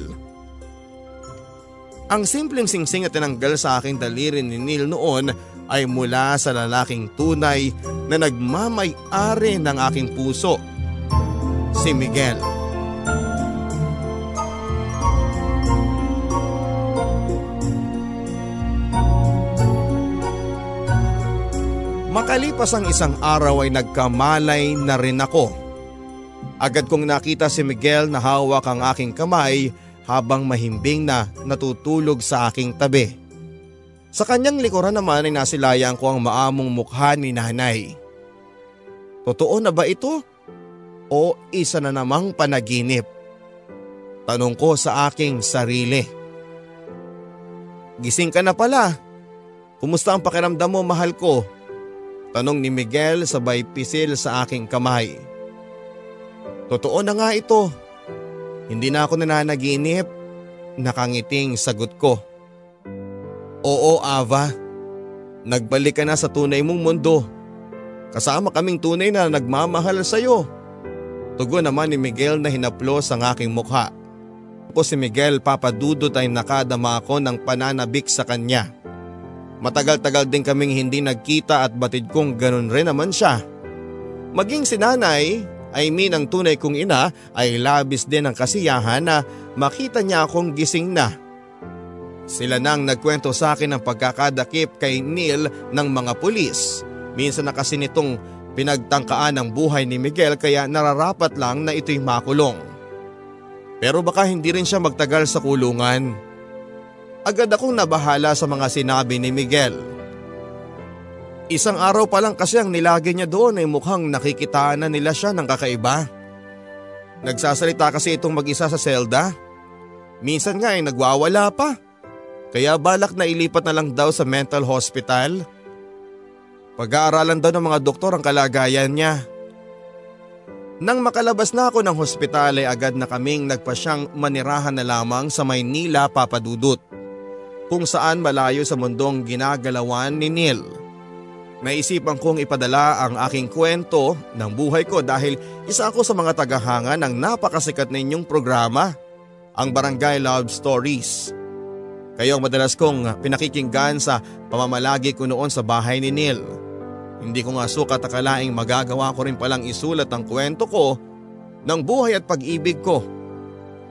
Ang simpleng singsing at tinanggal sa aking daliri ni Neil noon ay mula sa lalaking tunay na nagmamay-ari ng aking puso, si Miguel. Makalipas ang isang araw ay nagkamalay na rin ako. Agad kong nakita si Miguel na hawak ang aking kamay habang mahimbing na natutulog sa aking tabi. Sa kanyang likuran naman ay nasilayan ko ang maamong mukha ni nanay. Totoo na ba ito? O isa na namang panaginip? Tanong ko sa aking sarili. Gising ka na pala. Kumusta ang pakiramdam mo mahal ko? Tanong ni Miguel sabay pisil sa aking kamay. Totoo na nga ito. Hindi na ako nananaginip. Nakangiting sagot ko. Oo Ava, nagbalik ka na sa tunay mong mundo. Kasama kaming tunay na nagmamahal sa iyo. Tugon naman ni Miguel na hinaplos ang aking mukha. Ako si Miguel papadudot ay nakadama ako ng pananabik sa kanya. Matagal-tagal din kaming hindi nagkita at batid kong ganun rin naman siya. Maging si nanay, I mean ang tunay kong ina ay labis din ang kasiyahan na makita niya akong gising na. Sila nang nagkwento sa akin ng pagkakadakip kay Neil ng mga pulis. Minsan na kasi nitong pinagtangkaan ang buhay ni Miguel kaya nararapat lang na ito'y makulong. Pero baka hindi rin siya magtagal sa kulungan. Agad akong nabahala sa mga sinabi ni Miguel. Isang araw pa lang kasi ang nilagay niya doon ay mukhang nakikitaan na nila siya ng kakaiba. Nagsasalita kasi itong mag-isa sa selda. Minsan nga ay nagwawala pa. Kaya balak na ilipat na lang daw sa mental hospital. Pag-aaralan daw ng mga doktor ang kalagayan niya. Nang makalabas na ako ng hospital ay agad na kaming nagpasyang manirahan na lamang sa Maynila papadudot kung saan malayo sa mundong ginagalawan ni Neil. Naisipan kong ipadala ang aking kwento ng buhay ko dahil isa ako sa mga tagahanga ng napakasikat ninyong programa, ang Barangay Love Stories. Kayo ang madalas kong pinakikinggan sa pamamalagi ko noon sa bahay ni Neil. Hindi ko nga sukat akalaing magagawa ko rin palang isulat ang kwento ko ng buhay at pag-ibig ko.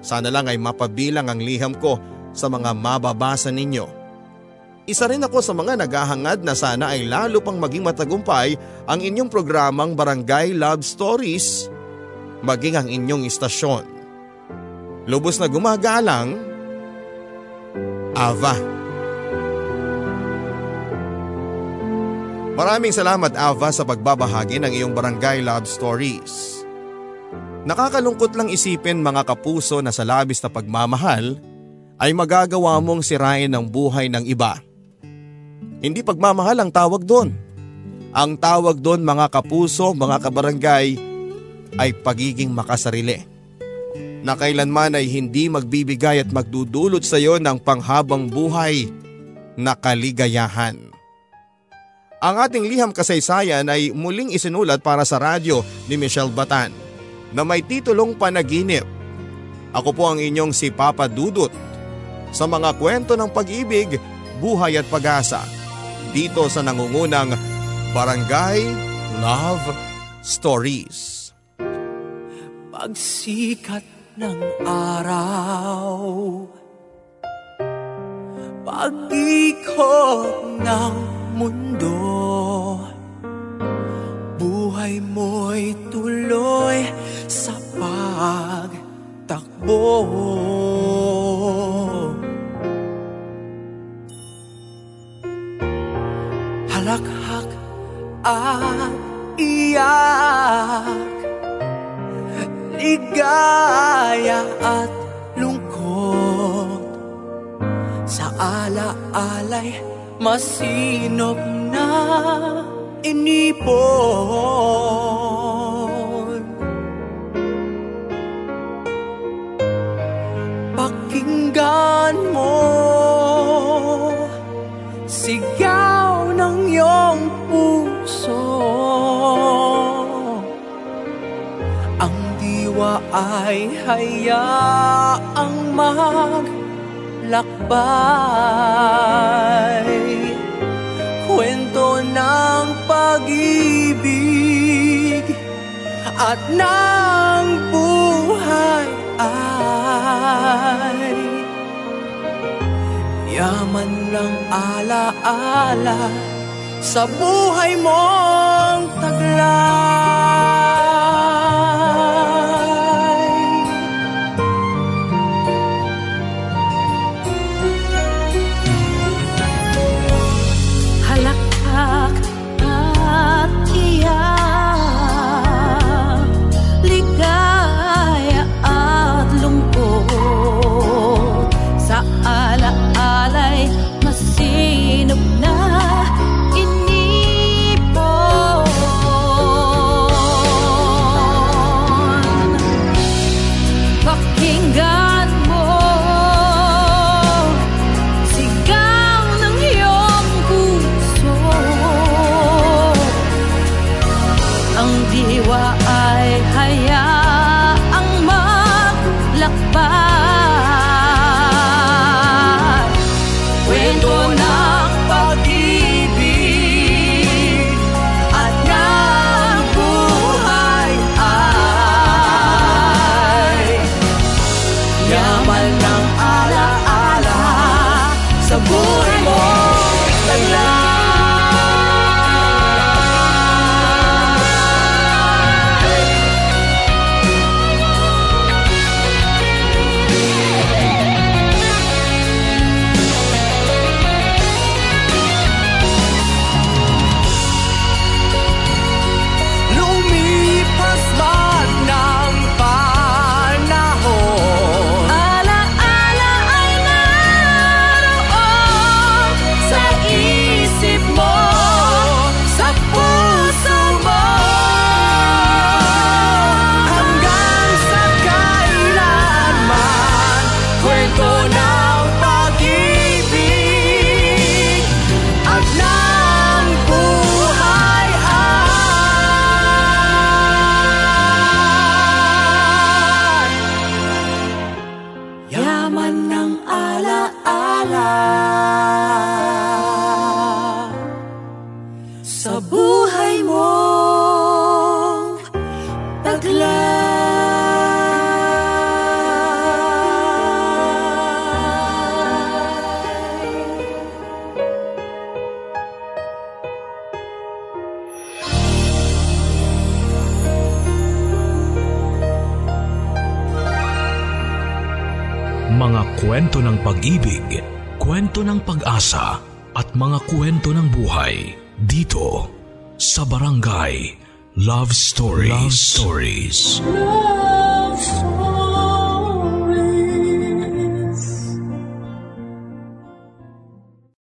Sana lang ay mapabilang ang liham ko sa mga mababasa ninyo. Isa rin ako sa mga naghahangad na sana ay lalo pang maging matagumpay ang inyong programang Barangay Love Stories, maging ang inyong istasyon. Lubos na gumagalang, Ava. Maraming salamat Ava sa pagbabahagi ng iyong Barangay Love Stories. Nakakalungkot lang isipin mga kapuso na sa labis na pagmamahal, ay magagawa mong sirain ang buhay ng iba. Hindi pagmamahal ang tawag doon. Ang tawag doon mga kapuso, mga kabarangay ay pagiging makasarili. Na kailanman ay hindi magbibigay at magdudulot sa iyo ng panghabang buhay na kaligayahan. Ang ating liham kasaysayan ay muling isinulat para sa radyo ni Michelle Batan na may titulong Panaginip. Ako po ang inyong si Papa Dudut sa mga kwento ng pag-ibig, buhay at pag-asa dito sa nangungunang Barangay Love Stories. Pagsikat ng araw Pag-ikot ng mundo Buhay mo'y tuloy sa pagtakbo Halakhak at iyak. Ligaya at lungkot. Sa ala-alay masinop na inipon. Pakinggan mo Sigaw iyong puso. Ang diwa ay hayaang maglakbay. Kwento ng pag-ibig at ng buhay ay Yaman ng alaala sa buhay mong taglay